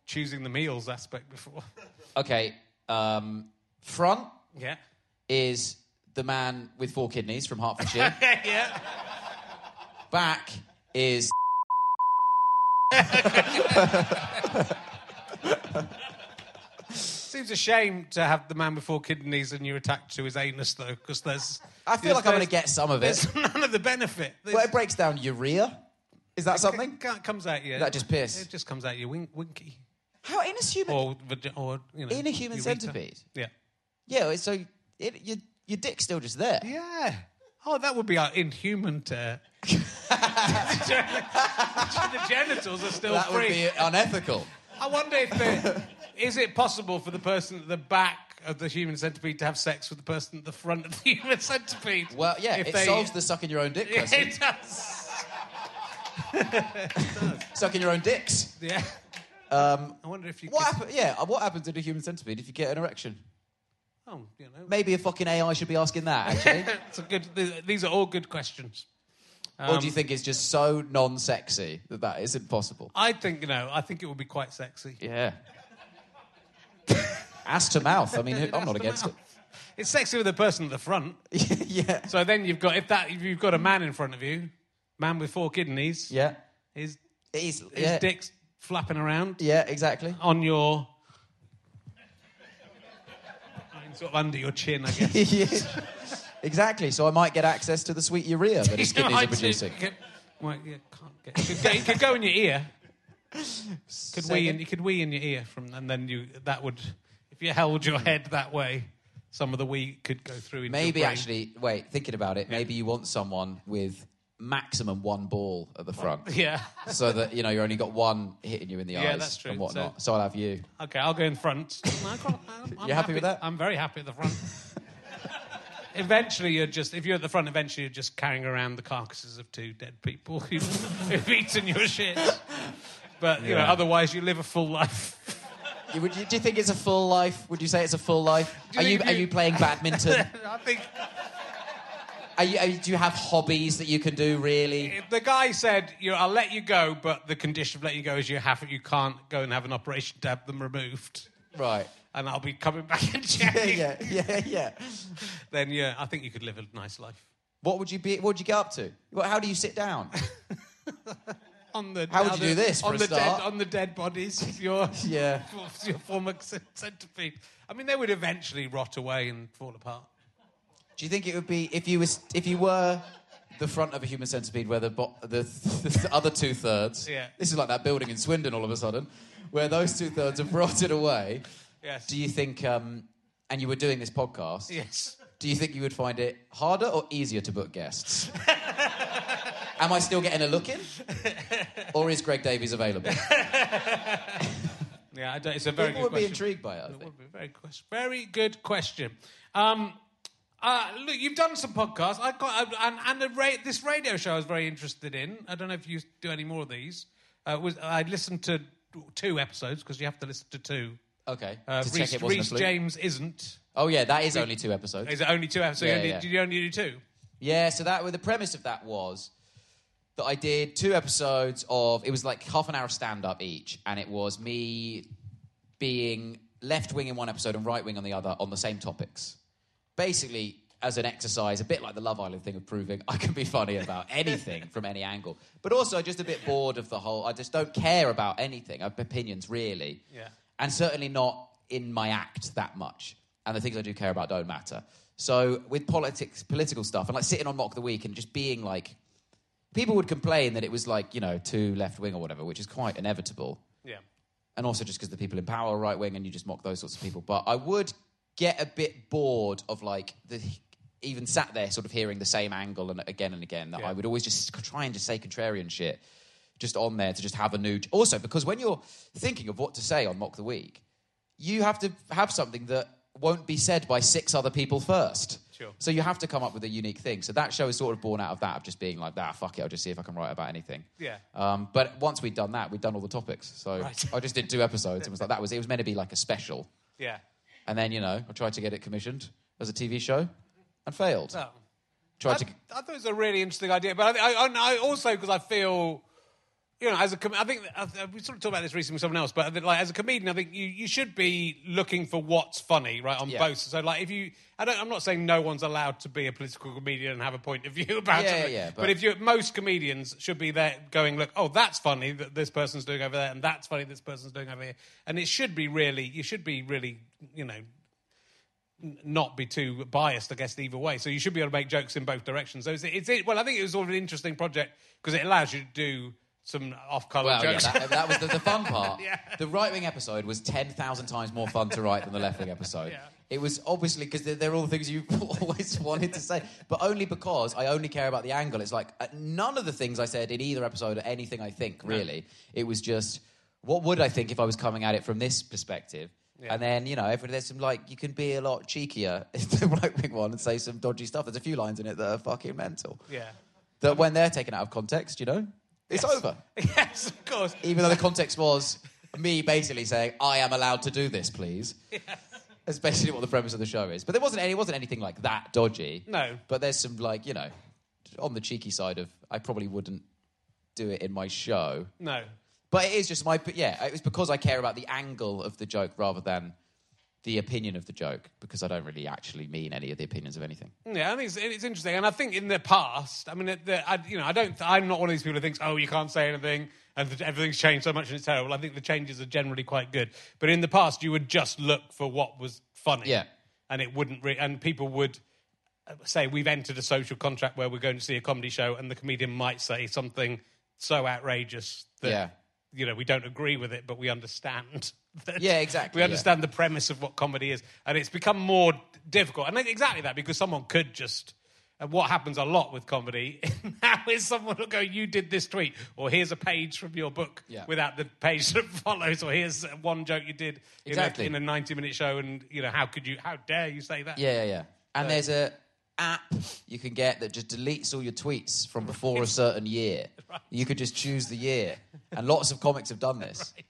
choosing the meals aspect before. Okay, um, front yeah. is the man with four kidneys from Hertfordshire. yeah. Back is Seems a shame to have the man with four kidneys and you're attached to his anus, though, because there's. I feel there's- like I'm going to get some of it. There's none of the benefit. There's- Well, it breaks down urea. Is that something? It, it comes out you. That just piss? It just comes out you wink, winky. How in a human? Or, or, you know. In a human ureta. centipede? Yeah. Yeah, so it, your your dick's still just there. Yeah. Oh, that would be uh, inhuman to. the genitals are still That free. would be unethical. I wonder if the, is it possible for the person at the back of the human centipede to have sex with the person at the front of the human centipede? Well, yeah, If it they- solves the sucking your own dick question. it does. sucking your own dicks. Yeah. Um, I wonder if you what could. happen- yeah, uh, what happens in a human centipede if you get an erection? Oh, you know. Maybe a fucking AI should be asking that, actually. it's a good. th- These are all good questions. Or do you um, think it's just so non-sexy that that isn't possible? I think you know. I think it would be quite sexy. Yeah. Ass to mouth. I mean, I'm not against mouth. It's sexy with the person at the front. it. yeah. So then you've got if that if you've got a man in front of you, man with four kidneys, Yeah. his He's, his yeah. dick's flapping around Yeah, exactly. on your. I mean, sort of under your chin, I guess. Yeah. Exactly. So I might get access to the sweet urea that his kidneys are producing. Get, well, you can't get. You could, go, you could go in your ear. Could wee in, you could wee in your ear from, and then you that would, if you held your hmm. head that way, some of the wee could go through. Maybe actually, wait, thinking about it, maybe you want someone with maximum one ball at the front. Yeah. so that, you know, you've only got one hitting you in the Yeah, eyes that's true. and whatnot. So- So, I'll have you. Okay, I'll go in front. I can't- I'm- I'm You're happy with that? I'm very happy at the front. Eventually, you're just if you're at the front, eventually you're just carrying around the carcasses of two dead people who've, who've eaten your shit. But you know, Yeah. otherwise you live a full life. You- Would you, do you think it's a full life? Would you say it's a full life? Do you Are you, think are you- you playing badminton? I think are you, are you, do you have hobbies that you can do, really? if the guy said, you know, "I'll let you go," but the condition of letting you go is you have you can't go and have an operation to have them removed, Right. And I'll be coming back and Yeah, checking. yeah, yeah, yeah. Then yeah, I think you could live a nice life. What would you be? What would you get up to? What, how do you sit down? On the How would you do this for on a the start? dead on the dead bodies of your Yeah. of your former centipede? I mean, they would eventually rot away and fall apart. Do you think it would be if you was if you were the front of a human centipede where the, bo- the, the other two thirds. Yeah. This is like that building in Swindon all of a sudden, where those two thirds have rotted away. Yes. Do you think, um, and you were doing this podcast, Yes. do you think you would find it harder or easier to book guests? Am I still getting a look in? Or is Greg Davies available? Yeah, I don't, it's a very good. People good would be question. intrigued by it, I It think. would be very, ques- very good question. Um, uh, look, you've done some podcasts. I got and, and the ra- this radio show I was very interested in. I don't know if you do any more of these. Uh, was I listened to two episodes because you have to listen to two. Okay. Uh, to check it wasn't a Rhys fluke. James isn't. Oh, yeah, that is only two episodes. Is it only two episodes? Yeah, you only, yeah. Did you only do two? Yeah, so that the premise of that was that I did two episodes of it was like half an hour stand up each, and it was me being left wing in one episode and right wing on the other on the same topics. Basically, as an exercise, a bit like the Love Island thing of proving I can be funny about anything from any angle, but also just a bit bored of the whole. I just don't care about anything. Opinions really, Yeah. And certainly not in my act that much. And the things I do care about don't matter. So with politics, political stuff, and like sitting on Mock the Week and just being like, people would complain that it was like you know too left wing or whatever, which is quite inevitable. Yeah. And also just because the people in power are right wing, and you just mock those sorts of people. But I would get a bit bored of like the even sat there sort of hearing the same angle and again and again. That Yeah. I would always just try and just say contrarian shit just on there to just have a new. Also, because when you're thinking of what to say on Mock the Week, you have to have something that won't be said by six other people first. Sure. So you have to come up with a unique thing. So that show is sort of born out of that, of just being like, ah, fuck it, I'll just see if I can write about anything. Yeah. Um, but once we'd done that, we'd done all the topics. So Right. I just did two episodes and was like, that was it was meant to be like a special. Yeah. And then, you know, I tried to get it commissioned as a TV show and failed. Oh. Tried I, to. I thought it was a really interesting idea, but I, I, I also because I feel, you know, as a com- I think I, we sort of talked about this recently with someone else, but uh, like as a comedian, I think you, you should be looking for what's funny, right, on Yeah. both. So like if you, I don't, I'm not saying no one's allowed to be a political comedian and have a point of view about Yeah, something, yeah, but, but- if you, most comedians should be there going, look, oh, that's funny that this person's doing over there, and that's funny this person's doing over here, and it should be really, you should be really, you know, not be too biased, I guess, either way. So you should be able to make jokes in both directions. So it's, it's it, well, I think it was sort of an interesting project because it allows you to do some off-color Well, yeah, jokes. that, that was the, the fun part. Yeah. The right wing episode was 10,000 times more fun to write than the left wing episode. Yeah. It was obviously because they're, they're all things you've always wanted to say, but only because I only care about the angle. It's like uh, none of the things I said in either episode are anything I think, really. It was just, what would I think if I was coming at it from this perspective? And then, you know, if there's some, like, you can be a lot cheekier in the right wing one and say some dodgy stuff. There's a few lines in it that are fucking mental. yeah. That when they're taken out of context, you know, it's over Yes, of course. even though the context was me basically saying, "I am allowed to do this, please." That's basically what the premise of the show is. But there wasn't any, it wasn't anything like that dodgy. No. But there's some like you know, on the cheeky side of I probably wouldn't do it in my show. No. But it is just my yeah. It was because I care about the angle of the joke rather than the opinion of the joke because I don't really actually mean any of the opinions of anything. Yeah, I think it's, it's interesting, and I think in the past, I mean, it- the, I, you know, I don't, I'm not one of these people who thinks, oh, you can't say anything, and everything's changed so much and it's terrible. I think the changes are generally quite good, but in the past, you would just look for what was funny, Yeah. and it wouldn't, re- and people would uh, say, we've entered a social contract where we're going to see a comedy show, and the comedian might say something so outrageous that. Yeah. You know, we don't agree with it, but we understand. That Yeah, exactly, We yeah. understand the premise of what comedy is, and it's become more difficult. And exactly that because someone could just. And what happens a lot with comedy now is someone will go, "You did this tweet," or "Here's a page from your book," Yeah. without the page that follows, or "Here's one joke you did in, Exactly. a, in a 90 minute show," and you know, how could you? How dare you say that? Yeah, yeah, yeah. And there's a app you can get that just deletes all your tweets from before a certain year. You could just choose the year, and lots of comics have done this.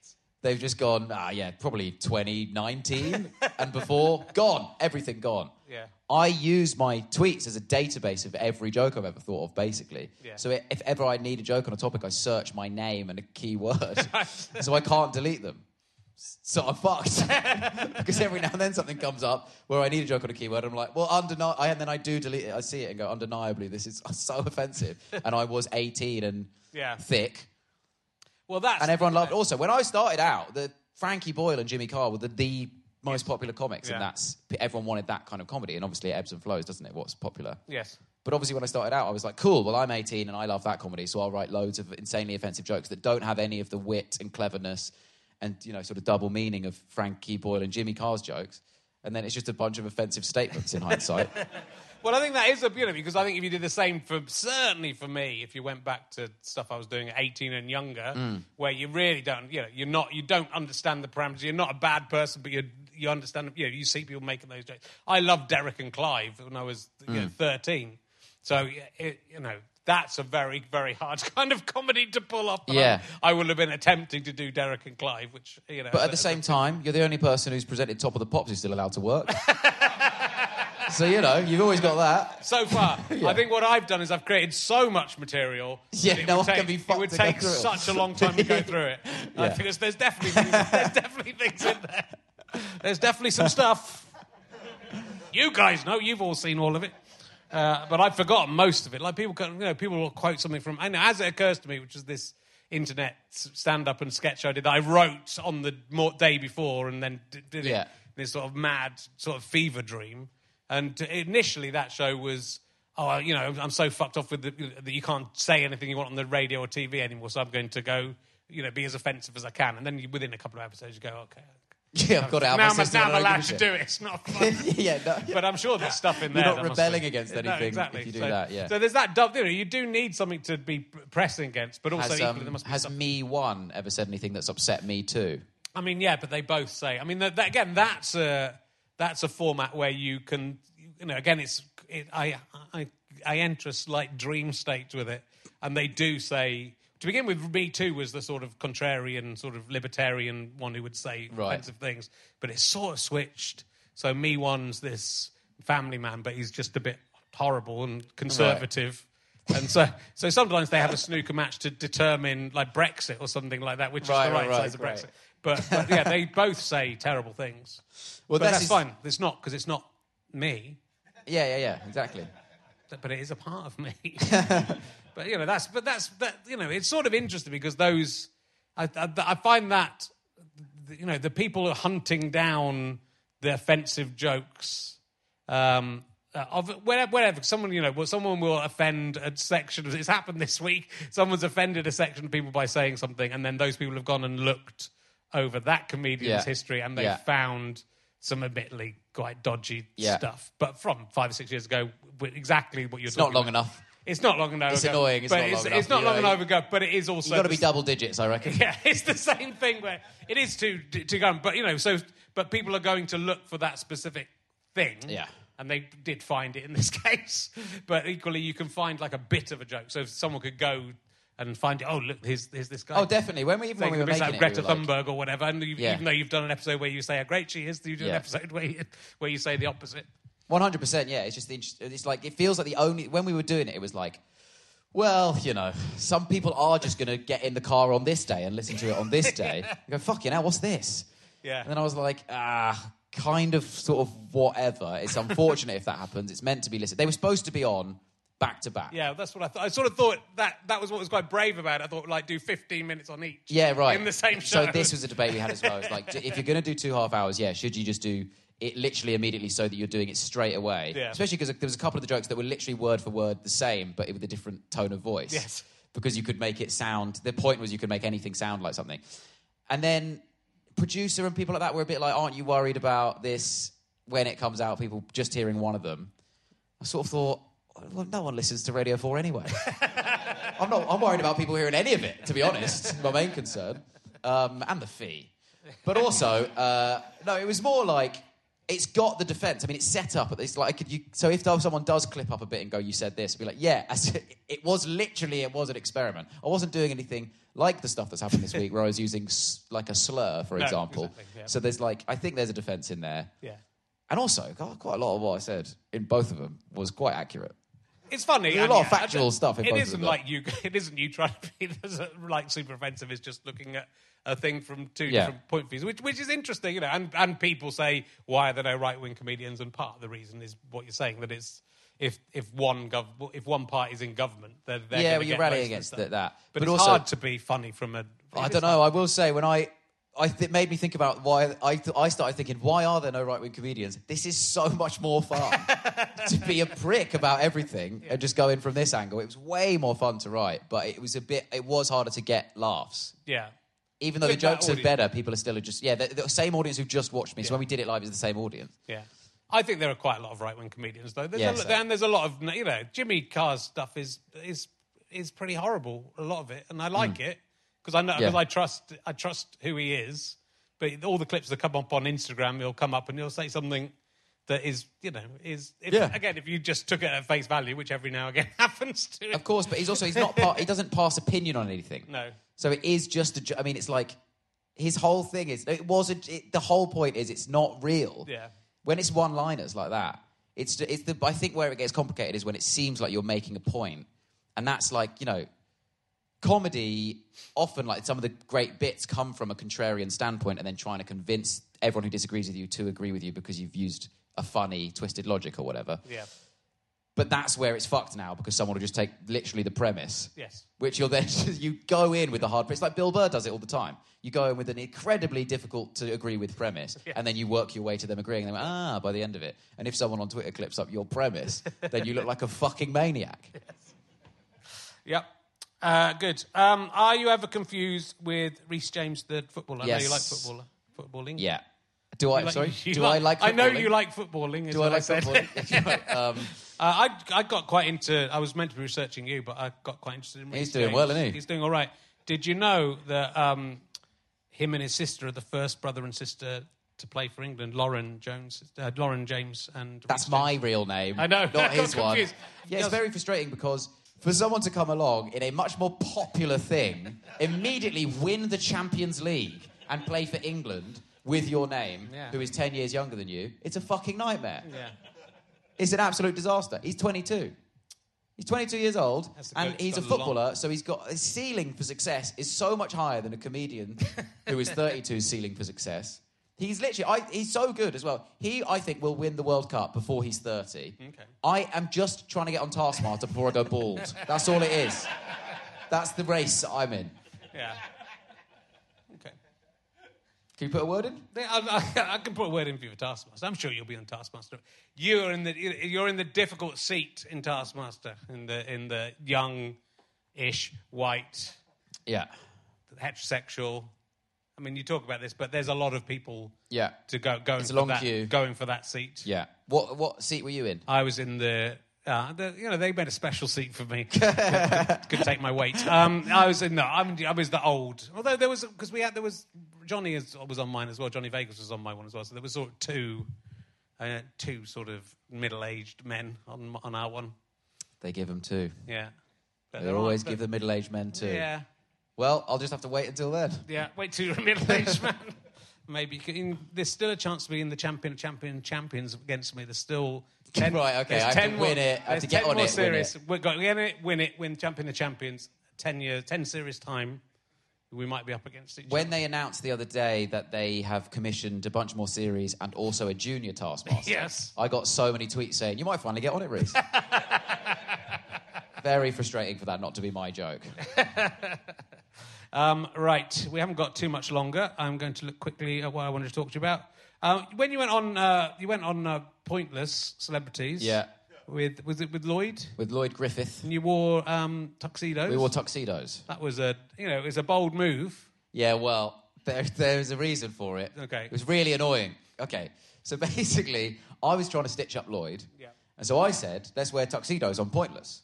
They've just gone, ah, yeah, probably 2019 and before, gone, everything gone. Yeah. I use my tweets as a database of every joke I've ever thought of, basically. Yeah. So if ever I need a joke on a topic, I search my name and a keyword, so I can't delete them. So I'm fucked because every now and then something comes up where I need a joke on a keyword. I'm like, well, undeni- and then I do delete it. I see it and go, undeniably, this is so offensive. and I was 18 and Yeah. thick, Well, that's and everyone loved. Also, when I started out, the Frankie Boyle and Jimmy Carr were the, the most popular comics, and that's everyone wanted that kind of comedy. And obviously, it ebbs and flows, doesn't it? What's popular? Yes. But obviously, when I started out, I was like, cool, well, I'm 18 and I love that comedy, so I'll write loads of insanely offensive jokes that don't have any of the wit and cleverness and, you know, sort of double meaning of Frankie Boyle and Jimmy Carr's jokes. And then it's just a bunch of offensive statements in hindsight. Well, I think that is a you know because I think if you did the same for certainly for me, if you went back to stuff I was doing at eighteen and younger, Mm. where you really don't, you know, you're not, you don't understand the parameters. You're not a bad person, but you you understand. You know, you see people making those jokes. I loved Derek and Clive when I was you Mm. know, thirteen, so it, you know. That's a very, very hard kind of comedy to pull off. Yeah. I, I would have been attempting to do Derek and Clive, which you know. But at the same time, you're the only person who's presented Top of the Pops who's still allowed to work. so, you know, you've always got that. So far, I think what I've done is I've created so much material. Yeah, it no would one take, can be It would take such a long time to go through it. I Yeah. think there's, there's definitely things, there's definitely things in there. There's definitely some stuff. You guys know you've all seen all of it, uh, but I've forgotten most of it. Like people, you know, people will quote something from. And as it occurs to me, which is this internet stand-up and sketch I did that I wrote on the day before and then did it Yeah. this sort of mad sort of fever dream. And initially, that show was, oh, you know, I'm so fucked off with the, that you can't say anything you want on the radio or TV anymore. So I'm going to go, you know, be as offensive as I can. And then you, within a couple of episodes, you go, okay. Yeah, I've got it out now, my system. now I'm allowed to do it. It's not fun. yeah, no, But I'm sure there's stuff in there. You're not rebelling be- against No, anything exactly. if you do so, that, yeah. So there's that double. You know, you do need something to be pressing against, but also Has, equally um, there must be has something. me one ever said anything that's upset me too? I mean, yeah, but they both say. I mean, that, that, again, that's a that's a format where you can, you know, again, it's it, I I I enter a slight dream state with it, and they do say. To begin with, me too was the sort of contrarian, sort of libertarian one who would say Right. offensive things, but it's sort of switched. So me one's this family man, but he's just a bit horrible and conservative. And so, so sometimes they have a snooker match to determine like Brexit or something like that, which Right, is the right, right, size of right, Brexit. great. But, but yeah, they both say terrible things. Well, but that's that's fine. It's not because it's not me, Yeah, yeah, yeah, exactly. But it is a part of me. but you know, that's but that's that. You know, it's sort of interesting because those I, I, I find that you know the people are hunting down the offensive jokes. Um, uh, of wherever, wherever someone you know, well, someone will offend a section. It's happened this week. Someone's offended a section of people by saying something, and then those people have gone and looked over that comedian's Yeah. history, and they Yeah. found some admittedly quite dodgy Yeah. stuff. But from five or six years ago, with exactly what you're talking. It's not talking long about. enough. It's not long enough. It's ago, annoying, it's but not long enough, it's not you long know. enough ago. But it is also You've got to be the- double digits, I reckon. yeah, it's the same thing where it is to to go. But you know, so but people are going to look for that specific thing. Yeah. And they did find it in this case, but equally you can find like a bit of a joke. So if someone could go and find it, oh look, here's, here's this guy. Oh, definitely. When we even when we were making like it, Greta we like- Thunberg or whatever, and you, Yeah. even though you've done an episode where you say how great she is, you do an episode where you, where you say the opposite. One hundred percent. Yeah, it's just it's like it feels like the only when we were doing it, it was like, well, you know, some people are just going to get in the car on this day and listen to it on this day. You go, fucking hell, what's this? Yeah. And then I was like, ah, kind of, sort of, whatever. It's unfortunate if that happens. It's meant to be listened. They were supposed to be on back to back. Yeah, that's what I thought. I sort of thought that that was what was quite brave about it. I thought like do 15 minutes on each. Yeah, right. In the same show. So this was a debate we had as well. It's like, if you're going to do two half hours, yeah, should you just do it literally immediately so that you're doing it straight away? Yeah. Especially because there was a couple of the jokes that were literally word for word the same, but with a different tone of voice. Yes. Because you could make it sound. The point was you could make anything sound like something, and then producer and people like that were a bit like, aren't you worried about this when it comes out? People just hearing one of them. I sort of thought, well, no one listens to Radio 4 anyway. I'm not. I'm worried about people hearing any of it. To be honest, my main concern, um, and the fee. But also, uh, no, it was more like it's got the defense. I mean, it's set up. It's like could you. So if someone does clip up a bit and go, "You said this," be like, "Yeah, it was literally it was an experiment. I wasn't doing anything." Like the stuff that's happened this week, where I was using s- like a slur, for No, example. exactly, yeah. So there's like, I think there's a defense in there, Yeah. and also quite a lot of what I said in both of them was quite accurate. It's funny. There's a lot of factual stuff It isn't like you. It isn't you trying to be like super offensive. It's just looking at a thing from two Yeah. different point of views, which which is interesting, you know. And and people say why are there no right wing comedians? And part of the reason is what you're saying that it's. If if one gov- if one party's in government, they're, they're Yeah, well, you're get rallying most of the against that- that. But, But it's also- hard to be funny from a. I don't know. I will say when I I th- made me think about why I, th- I started thinking, why are there no right wing comedians? This is so much more fun to be a prick about everything and just go in from this angle. It was way more fun to write, but it was a bit, it was harder to get laughs. Yeah. Even though With the that jokes are audience. better, people are still just, yeah, the, the same audience who just watched me. So when we did it live, it was the same audience. Yeah. I think there are quite a lot of right wing comedians, though. There's Yeah, a, so- and there's a lot of, you know, Jimmy Carr's stuff is is is pretty horrible, a lot of it, and I like hmm. it because I know because. Yeah. I trust I trust who he is. But all the clips that come up on Instagram, he'll come up and he'll say something that is, you know, is if, Yeah. again if you just took it at face value, which every now and again happens to. Of course, but he's also, he's not, part, he doesn't pass opinion on anything. No. So it is just a. I mean, it's like his whole thing is it was a, it, the whole point is it's not real. Yeah. When it's one-liners like that, it's it's the. I think where it gets complicated is when it seems like you're making a point, and that's like you know, comedy. Often, like some of the great bits come from a contrarian standpoint, and then trying to convince everyone who disagrees with you to agree with you because you've used a funny, twisted logic or whatever. Yeah. But that's where it's fucked now because someone will just take literally the premise. Yes. Which you'll then you go in with the hard. It's like Bill Burr does it all the time. You go in with an incredibly difficult to agree with premise, and then you work your way to them agreeing. And then ah, by the end of it, and if someone on Twitter clips up your premise, then you look like a fucking maniac. Yep. Uh, good. Um, are you ever confused with Reece James, the footballer? I know you like Yes. footballer, footballing. Yeah. Do I? Like- sorry. Do I like? I know you like footballing. Do I like said. footballing? um, Uh, I, I got quite into. I was meant to be researching you, but I got quite interested in. He's doing James. well, isn't he? He's doing all right. Did you know that um, him and his sister are the first brother and sister to play for England? Lauren Jones, uh, Lauren James, and That's Reece my James. real name. I know. Not his one. Yeah, it's very frustrating because for someone to come along in a much more popular thing, immediately win the Champions League and play for England with your name, Yeah. who is 10 years younger than you, it's a fucking nightmare. Yeah. It's an absolute disaster. He's 22. He's 22 years old, and he's a long- footballer, so he's got his ceiling for success is so much higher than a comedian who is 32's ceiling for success. He's literally, I, he's so good as well. He, I think, will win the World Cup before he's 30. Okay. I am just trying to get on Taskmaster before I go bald. That's all it is. That's the race I'm in. Yeah. Okay. Can you put a word in? I, I, I can put a word in for you for Taskmaster. I'm sure you'll be on Taskmaster. You're in the you're in the difficult seat in Taskmaster, in the in the young-ish, white, Yeah. heterosexual. I mean, you talk about this, but there's a lot of people Yeah. to go going It's a for long that queue. going for that seat. Yeah. What, what seat were you in? I was in the. Uh, the, you know, they made a special seat for me. could, could, take my weight. Um, I was in the. I'm, I was the old. Although there was because we had there was Johnny is, was on mine as well. Johnny Vegas was on my one as well. So there was sort of two, uh, two sort of middle-aged men on on our one. They give them two. Yeah, But They always give the middle-aged men two. Yeah, Well, I'll just have to wait until then. yeah. Wait till you're a middle-aged man. Maybe you can- there's still a chance to be in the champion, champion, champions against me. There's still ten. Right, okay, I have to 10 more, win it, I have to get 10 on it, win series. it. We're going to win it, win it, win champion of champions. Ten years, ten series time. We might be up against each When other. they announced the other day that they have commissioned a bunch more series and also a junior Taskmaster, Yes. I got so many tweets saying, "You might finally get on it, Rhys." Very frustrating for that not to be my joke. Um, right, we haven't got too much longer. I'm going to look quickly at what I wanted to talk to you about. Um, when you went on, uh, you went on uh, Pointless Celebrities. Yeah. With was it with Lloyd? With Lloyd Griffith, And you wore um, tuxedos. we wore tuxedos. That was a you know it was a bold move. Yeah, well, there, there's a reason for it. Okay. It was really annoying. Okay, so basically, I was trying to stitch up Lloyd. Yeah. And so I said, let's wear tuxedos on Pointless.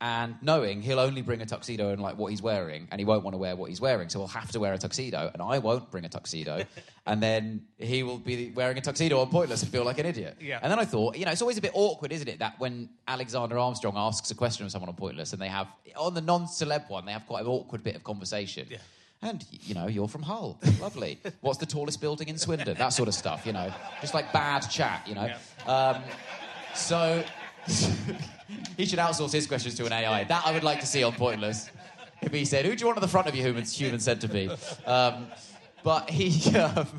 And knowing he'll only bring a tuxedo and like what he's wearing, and he won't want to wear what he's wearing, so he'll have to wear a tuxedo, and I won't bring a tuxedo, and then he will be wearing a tuxedo on Pointless and feel like an idiot. Yeah. And then I thought, you know, it's always a bit awkward, isn't it, that when Alexander Armstrong asks a question of someone on Pointless, and they have on the non-celeb one, they have quite an awkward bit of conversation. Yeah. And, you know, you're from Hull. Lovely. What's the tallest building in Swindon? That sort of stuff, you know. Just like bad chat, you know. Um, so he should outsource his questions to an AI. That I would like to see on Pointless. If he said, Who do you want at the front of your human, human centipede? Um, but he. Um,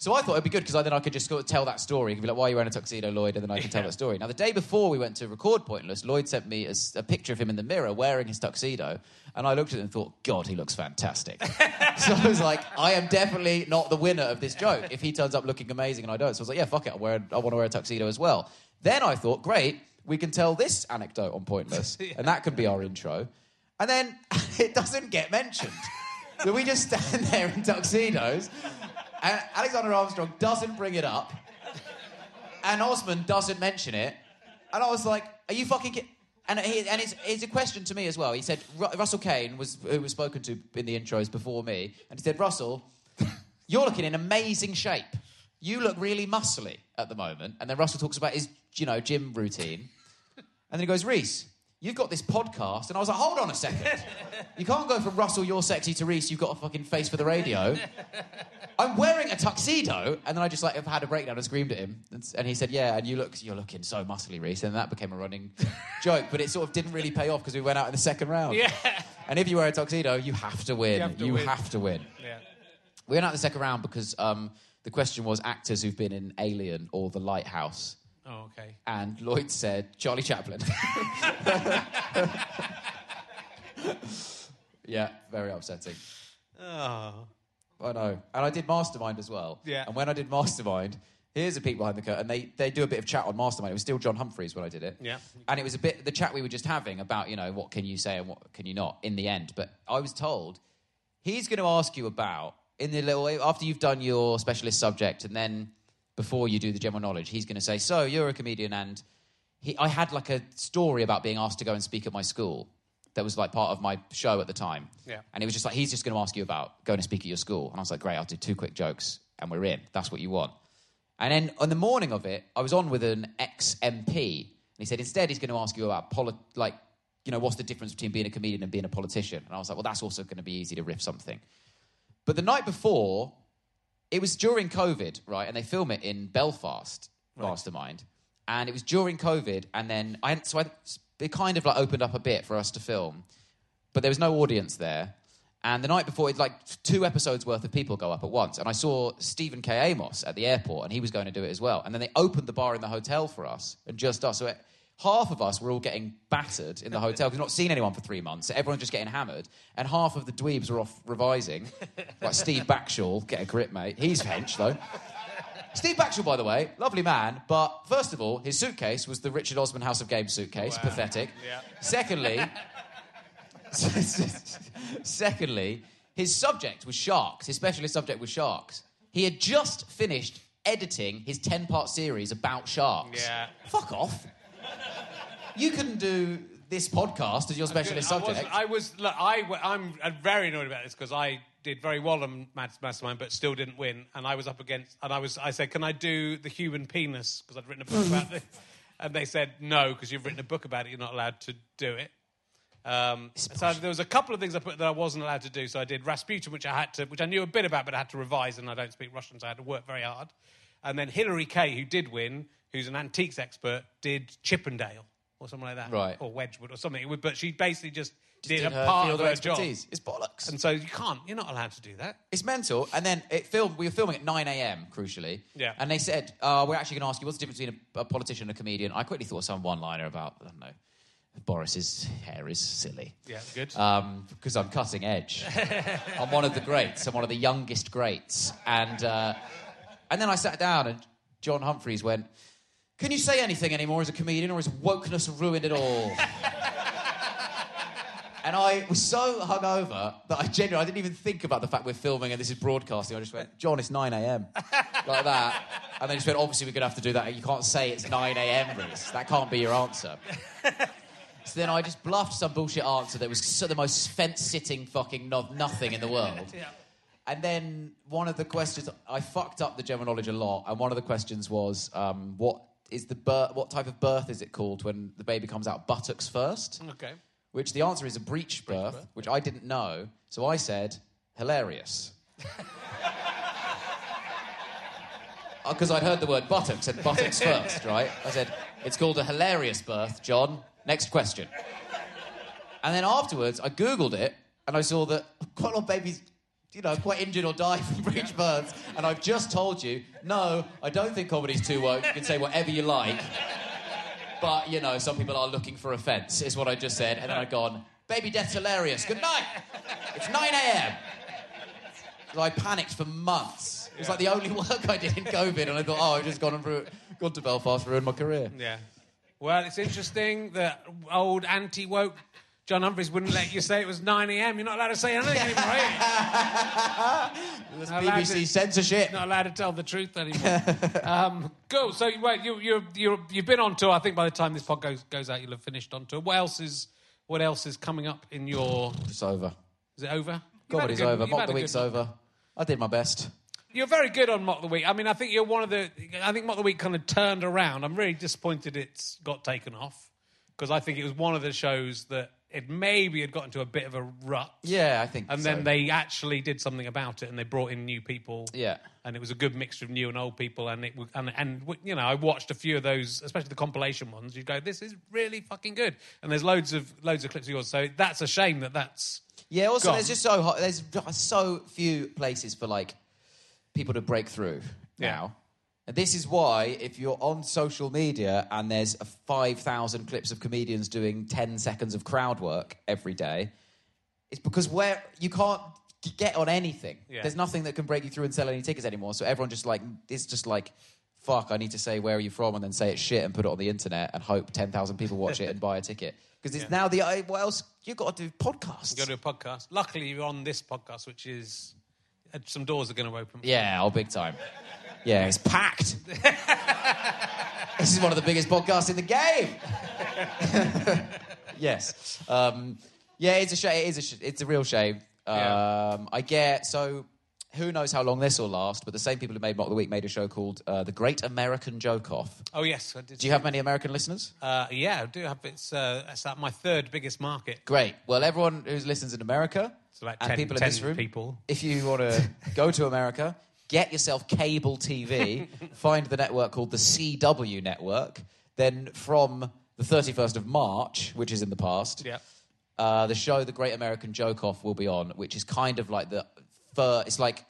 So I thought it'd be good because then I could just tell that story. You'd be like, "Why are you wearing a tuxedo, Lloyd?" And then I can tell that story. Now, the day before we went to record Pointless, Lloyd sent me a picture of him in the mirror wearing his tuxedo, and I looked at it and thought, "God, he looks fantastic." so I was like, "I am definitely not the winner of this joke if he turns up looking amazing and I don't." So I was like, "Yeah, fuck it, I, wear, I want to wear a tuxedo as well." Then I thought, "Great, we can tell this anecdote on Pointless, and that could be our intro." And then it doesn't get mentioned. so we just stand there in tuxedos, and Alexander Armstrong doesn't bring it up, and Osman doesn't mention it. And I was like, "Are you fucking?" Ki-? And he, and it's, it's a question to me as well. He said Ru- Russell Kane was who was spoken to in the intros before me, and he said, "Russell, you're looking in amazing shape. You look really muscly at the moment." And then Russell talks about his you know gym routine, and then he goes, "Rhys." You've got this podcast, and I was like, hold on a second. You can't go from Russell, you're sexy, to Rhys, you've got a fucking face for the radio. I'm wearing a tuxedo, and then I just like have had a breakdown and screamed at him, and, and he said, "Yeah, and you look, you're looking so muscly, Rhys," and that became a running joke. But it sort of didn't really pay off because we went out in the second round. Yeah. And if you wear a tuxedo, you have to win. You have to win. have to win. Yeah. We went out in the second round because um, the question was actors who've been in Alien or The Lighthouse, Oh, okay. and Lloyd said Charlie Chaplin. yeah, very upsetting. Oh. I know. And I did Mastermind as well. Yeah. And when I did Mastermind, here's a peek behind the curtain. They, they do a bit of chat on Mastermind. It was still John Humphrys when I did it. Yeah. And it was a bit, the chat we were just having about, you know, what can you say and what can you not in the end. But I was told he's going to ask you about, in the little, after you've done your specialist subject and then before you do the general knowledge, he's going to say, so you're a comedian and he, I had like a story about being asked to go and speak at my school that was like part of my show at the time. Yeah. And it was just like, he's just going to ask you about going to speak at your school. And I was like, great, I'll do two quick jokes and we're in. That's what you want. And then on the morning of it, I was on with an ex MP. And he said, instead, he's going to ask you about, poli- like, you know, what's the difference between being a comedian and being a politician? And I was like, well, that's also going to be easy to riff something. But the night before, it was during COVID, right? And they film it in Belfast, Mastermind. And it was during COVID, and then I so I, it kind of like opened up a bit for us to film, but there was no audience there. And the night before, it like two episodes worth of people go up at once, and I saw Stephen K. Amos at the airport, and he was going to do it as well. And then they opened the bar in the hotel for us, and just us. So it, half of us were all getting battered in the hotel because we've not seen anyone for three months. So everyone's just getting hammered, and half of the dweebs were off revising, like Steve Backshall. Get a grip, mate. He's hench though. Steve Backshall, by the way, lovely man, but first of all, his suitcase was the Richard Osman House of Games suitcase. Pathetic. Yeah. Secondly, secondly, his subject was sharks. His specialist subject was sharks. He had just finished editing his 10 part series about sharks. Yeah. Fuck off. You couldn't do this podcast as your specialist I subject. I was look, I, I'm uh, very annoyed about this because I did very well on Mastermind, but still didn't win. And I was up against, and I was, I said, "Can I do the human penis?" Because I'd written a book about it, and they said no because you've written a book about it. You're not allowed to do it. Um, so there was a couple of things I put that I wasn't allowed to do. So I did Rasputin, which I had to, which I knew a bit about, but I had to revise, and I don't speak Russian, so I had to work very hard. And then Hilary Kay, who did win, who's an antiques expert, did Chippendale or something like that, Right. Or Wedgwood or something. But she basically just, did, Did a part of her job. expertise. It's bollocks. And so you can't. You're not allowed to do that. It's mental. And then it filmed. We were filming at 9 a.m. Crucially. Yeah. And they said, uh, "We're actually going to ask you what's the difference between a, a politician and a comedian." I quickly thought some one-liner about I don't know. Boris's hair is silly. Yeah, good. Um, because I'm cutting edge. I'm one of the greats. I'm one of the youngest greats. And uh, and then I sat down and John Humphrys went, "Can you say anything anymore as a comedian, or has wokeness ruined it all?" And I was so hungover that I genuinely I didn't even think about the fact we're filming and this is broadcasting. I just went, John, it's 9 a.m. like that. And then just went, obviously we're going to have to do that. You can't say it's 9 a.m. Rhys. That can't be your answer. so then I just bluffed some bullshit answer that was so the most fence-sitting fucking no- nothing in the world. And then one of the questions, I fucked up the general knowledge a lot. And one of the questions was, um, what is the birth, what type of birth is it called when the baby comes out buttocks first? okay. which the answer is a breech birth, which I didn't know. So I said, hilarious. Uh, because I'd heard the word buttocks and buttocks first, right? I said, it's called a hilarious birth, John. Next question. And then afterwards, I Googled it and I saw that quite a lot of babies you know, quite injured or die from breech burns, and I've just told you, no, I don't think comedy's too woke. You can say whatever you like, but you know, some people are looking for offence. Is what I just said, and then I've gone, baby death's hilarious. Good night. It's 9 a.m. So I panicked for months. It was like the only work I did in COVID, and I thought, oh, I've just gone and ru- gone to Belfast, ruined my career. Yeah. Well, it's interesting that old anti woke John Humphrys wouldn't let you say it was 9 a.m. You're not allowed to say anything anymore, are you? That's Not allowed BBC to- censorship. Not allowed to tell the truth anymore. um, cool. So, wait, you, you, you, you've been on tour. I think by the time this pod goes, goes out, you'll have finished on tour. What else is, what else is coming up in your. It's over. Is it over? You've had a Comedy's good- over. Mock the week's good- over. I did my best. You're very good on Mock the Week. I mean, I think you're one of the. I think Mock the Week kind of turned around. I'm really disappointed it's got taken off because I think it was one of the shows that it maybe had got into a bit of a rut. Yeah, I think. And so. then they actually did something about it, and they brought in new people. Yeah. and it was a good mixture of new and old people. And it and and you know, I watched a few of those, especially the compilation ones. You go, this is really fucking good. And there's loads of loads of clips of yours. So that's a shame that that's Yeah. Also, gone. there's just so hot. There's so few places for like people to break through Yeah. now. And this is why, if you're on social media and there's a 5,000 clips of comedians doing 10 seconds of crowd work every day, it's because where you can't get on anything. Yeah. There's nothing that can break you through and sell any tickets anymore. So everyone just like it's just like, fuck, I need to say where are you from and then say it's shit and put it on the internet and hope 10,000 people watch it and buy a ticket. Because it's now the what else You've got to do podcasts. You go to a podcast. Luckily, you're on this podcast, which is uh, some doors are going to open. Yeah, oh, big time. Yeah, it's packed. this is one of the biggest podcasts in the game. yes. Um, yeah, it's a shame. It is a sh- it's a real shame. Um, Yeah. I get so. Who knows how long this will last? But the same people who made Mock the Week made a show called uh, The Great American Joke Off. Oh yes, I did. Do you have many American listeners? Uh, yeah, I do have. It's uh, it's uh, my third biggest market. Great. Well, everyone who listens in America So like and 10 people in this room, people. if you want to go to America, get yourself cable TV, find the network called the CW network. Then from the 31st of March, which is in the past, Yeah. uh, the show The Great American Joke Off will be on, which is kind of like the fir- it's like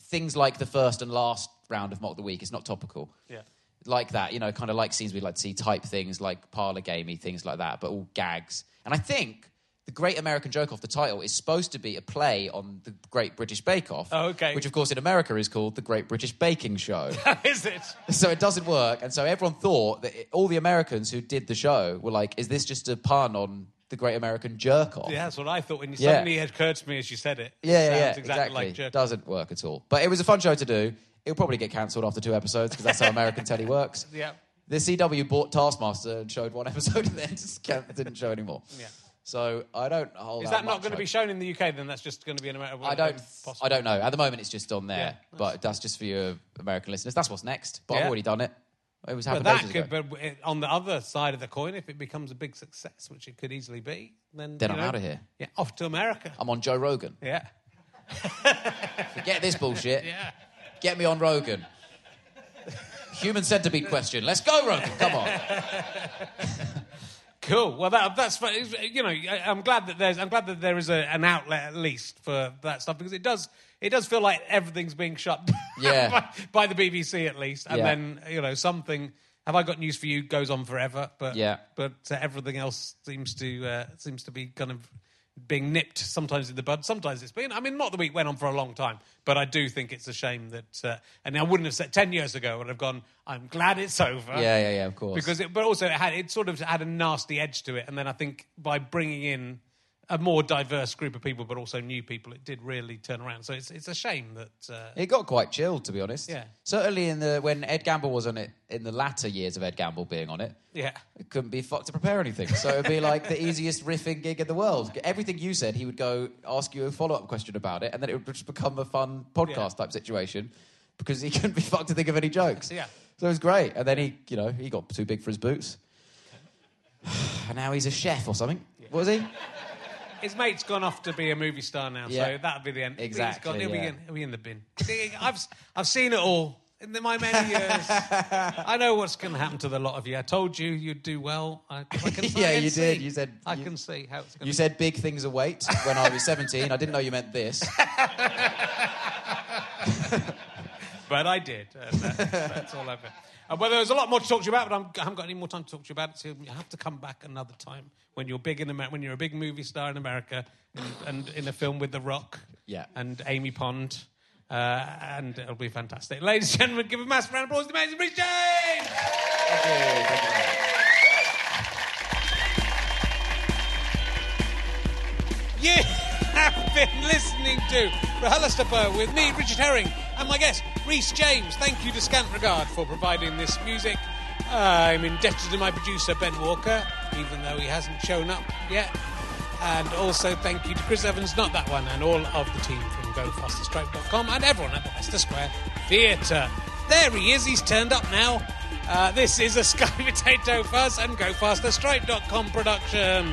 things like the first and last round of Mock the Week. It's not topical Yeah. like that, you know, kind of like scenes we'd like to see type things, like parlor gamey things like that, but all gags. And I think the Great American Joke Off, the title, is supposed to be a play on the Great British Bake Off. Oh, okay. Which, of course, in America is called the Great British Baking Show. is it? so it doesn't work. And so everyone thought that it, all the Americans who did the show were like, is this just a pun on the Great American Jerk Off? Yeah, that's what I thought. When you Yeah. suddenly it occurred to me as you said it. Yeah, it yeah, yeah, sounds exactly, like jerk. Doesn't work at all. But it was a fun show to do. It'll probably get cancelled after two episodes because that's how American telly works. Yeah. The CW bought Taskmaster and showed one episode and then just can't- didn't show anymore. Yeah. So I don't hold Is out that not going to be shown in the UK? Then that's just going to be an American. I don't. Possible. I don't know. At the moment, it's just on there, Yeah, but that's just for your American listeners. That's what's next. But I've already done it. It was But happened that could, ago. but it- on the other side of the coin, if it becomes a big success, which it could easily be, then Then I'm know, outta here. Yeah, off to America. I'm on Joe Rogan. Yeah, Forget this bullshit. yeah. Get me on Rogan. Human centipede question. Let's go, Rogan. Come on. Cool. Well, that, that's you know. I'm glad that there's. I'm glad that there is a, an outlet at least for that stuff because it does. It does feel like everything's being shut Yeah. by, by the BBC at least, and Yeah. then you know something. Have I got news for you? Goes on forever, but Yeah. But uh, everything else seems to uh, seems to be kind of being nipped sometimes in the bud. Sometimes it's been. I mean, Mock the Week went on for a long time, but I do think it's a shame that. Uh, and I wouldn't have said ten years ago. Would have gone. I'm glad it's over. Yeah, yeah, yeah. Of course. Because it, but also it had it sort of had a nasty edge to it, and then I think by bringing in a more diverse group of people, but also new people, it did really turn around. So it's it's a shame that. Uh, It got quite chilled, to be honest. Yeah. Certainly in the when Ed Gamble was on it, in the latter years of Ed Gamble being on it, yeah, it couldn't be fucked to prepare anything. So it'd be like the easiest riffing gig in the world. Everything you said, he would go ask you a follow up question about it, and then it would just become a fun podcast type situation because he couldn't be fucked to think of any jokes. Yeah. So it was great. And then he, you know, he got too big for his boots. and now he's a chef or something. What was he? His mate's gone off to be a movie star now, Yeah. so that'll be the end. He's Exactly, gone- he'll, be in, he'll be in the bin. I've I've seen it all. in my many years. I know what's going to happen to the lot of you. I told you you'd do well. I, I can, Yeah, I can you see. did. You said- I you- can see how it's going You said big things await when I was 17. I didn't know you meant this. But I did. Uh, and that's, that's all I've. Well, there's a lot more to talk to you about, but I'm, I haven't got any more time to talk to you about it. So you have to come back another time when you're big in Amer- when you're a big movie star in America and, and in a film with The Rock. Yeah. And Amy Pond. Uh, and it'll be fantastic. Ladies and gentlemen, give a massive round of applause to the amazing Rhys James! You have been listening to RHLSTP with me, Richard Herring, and my guest, Rhys James. Thank you to Scant Regard for providing this music. I'm indebted to my producer, Ben Walker, even though he hasn't shown up yet. And also thank you to Chris Evans, not that one, and all of the team from GoFasterStripe.com and everyone at the Leicester Square Theatre. There he is, he's turned up now. Uh, this is a Sky Potato Fuzz and GoFasterStripe.com production.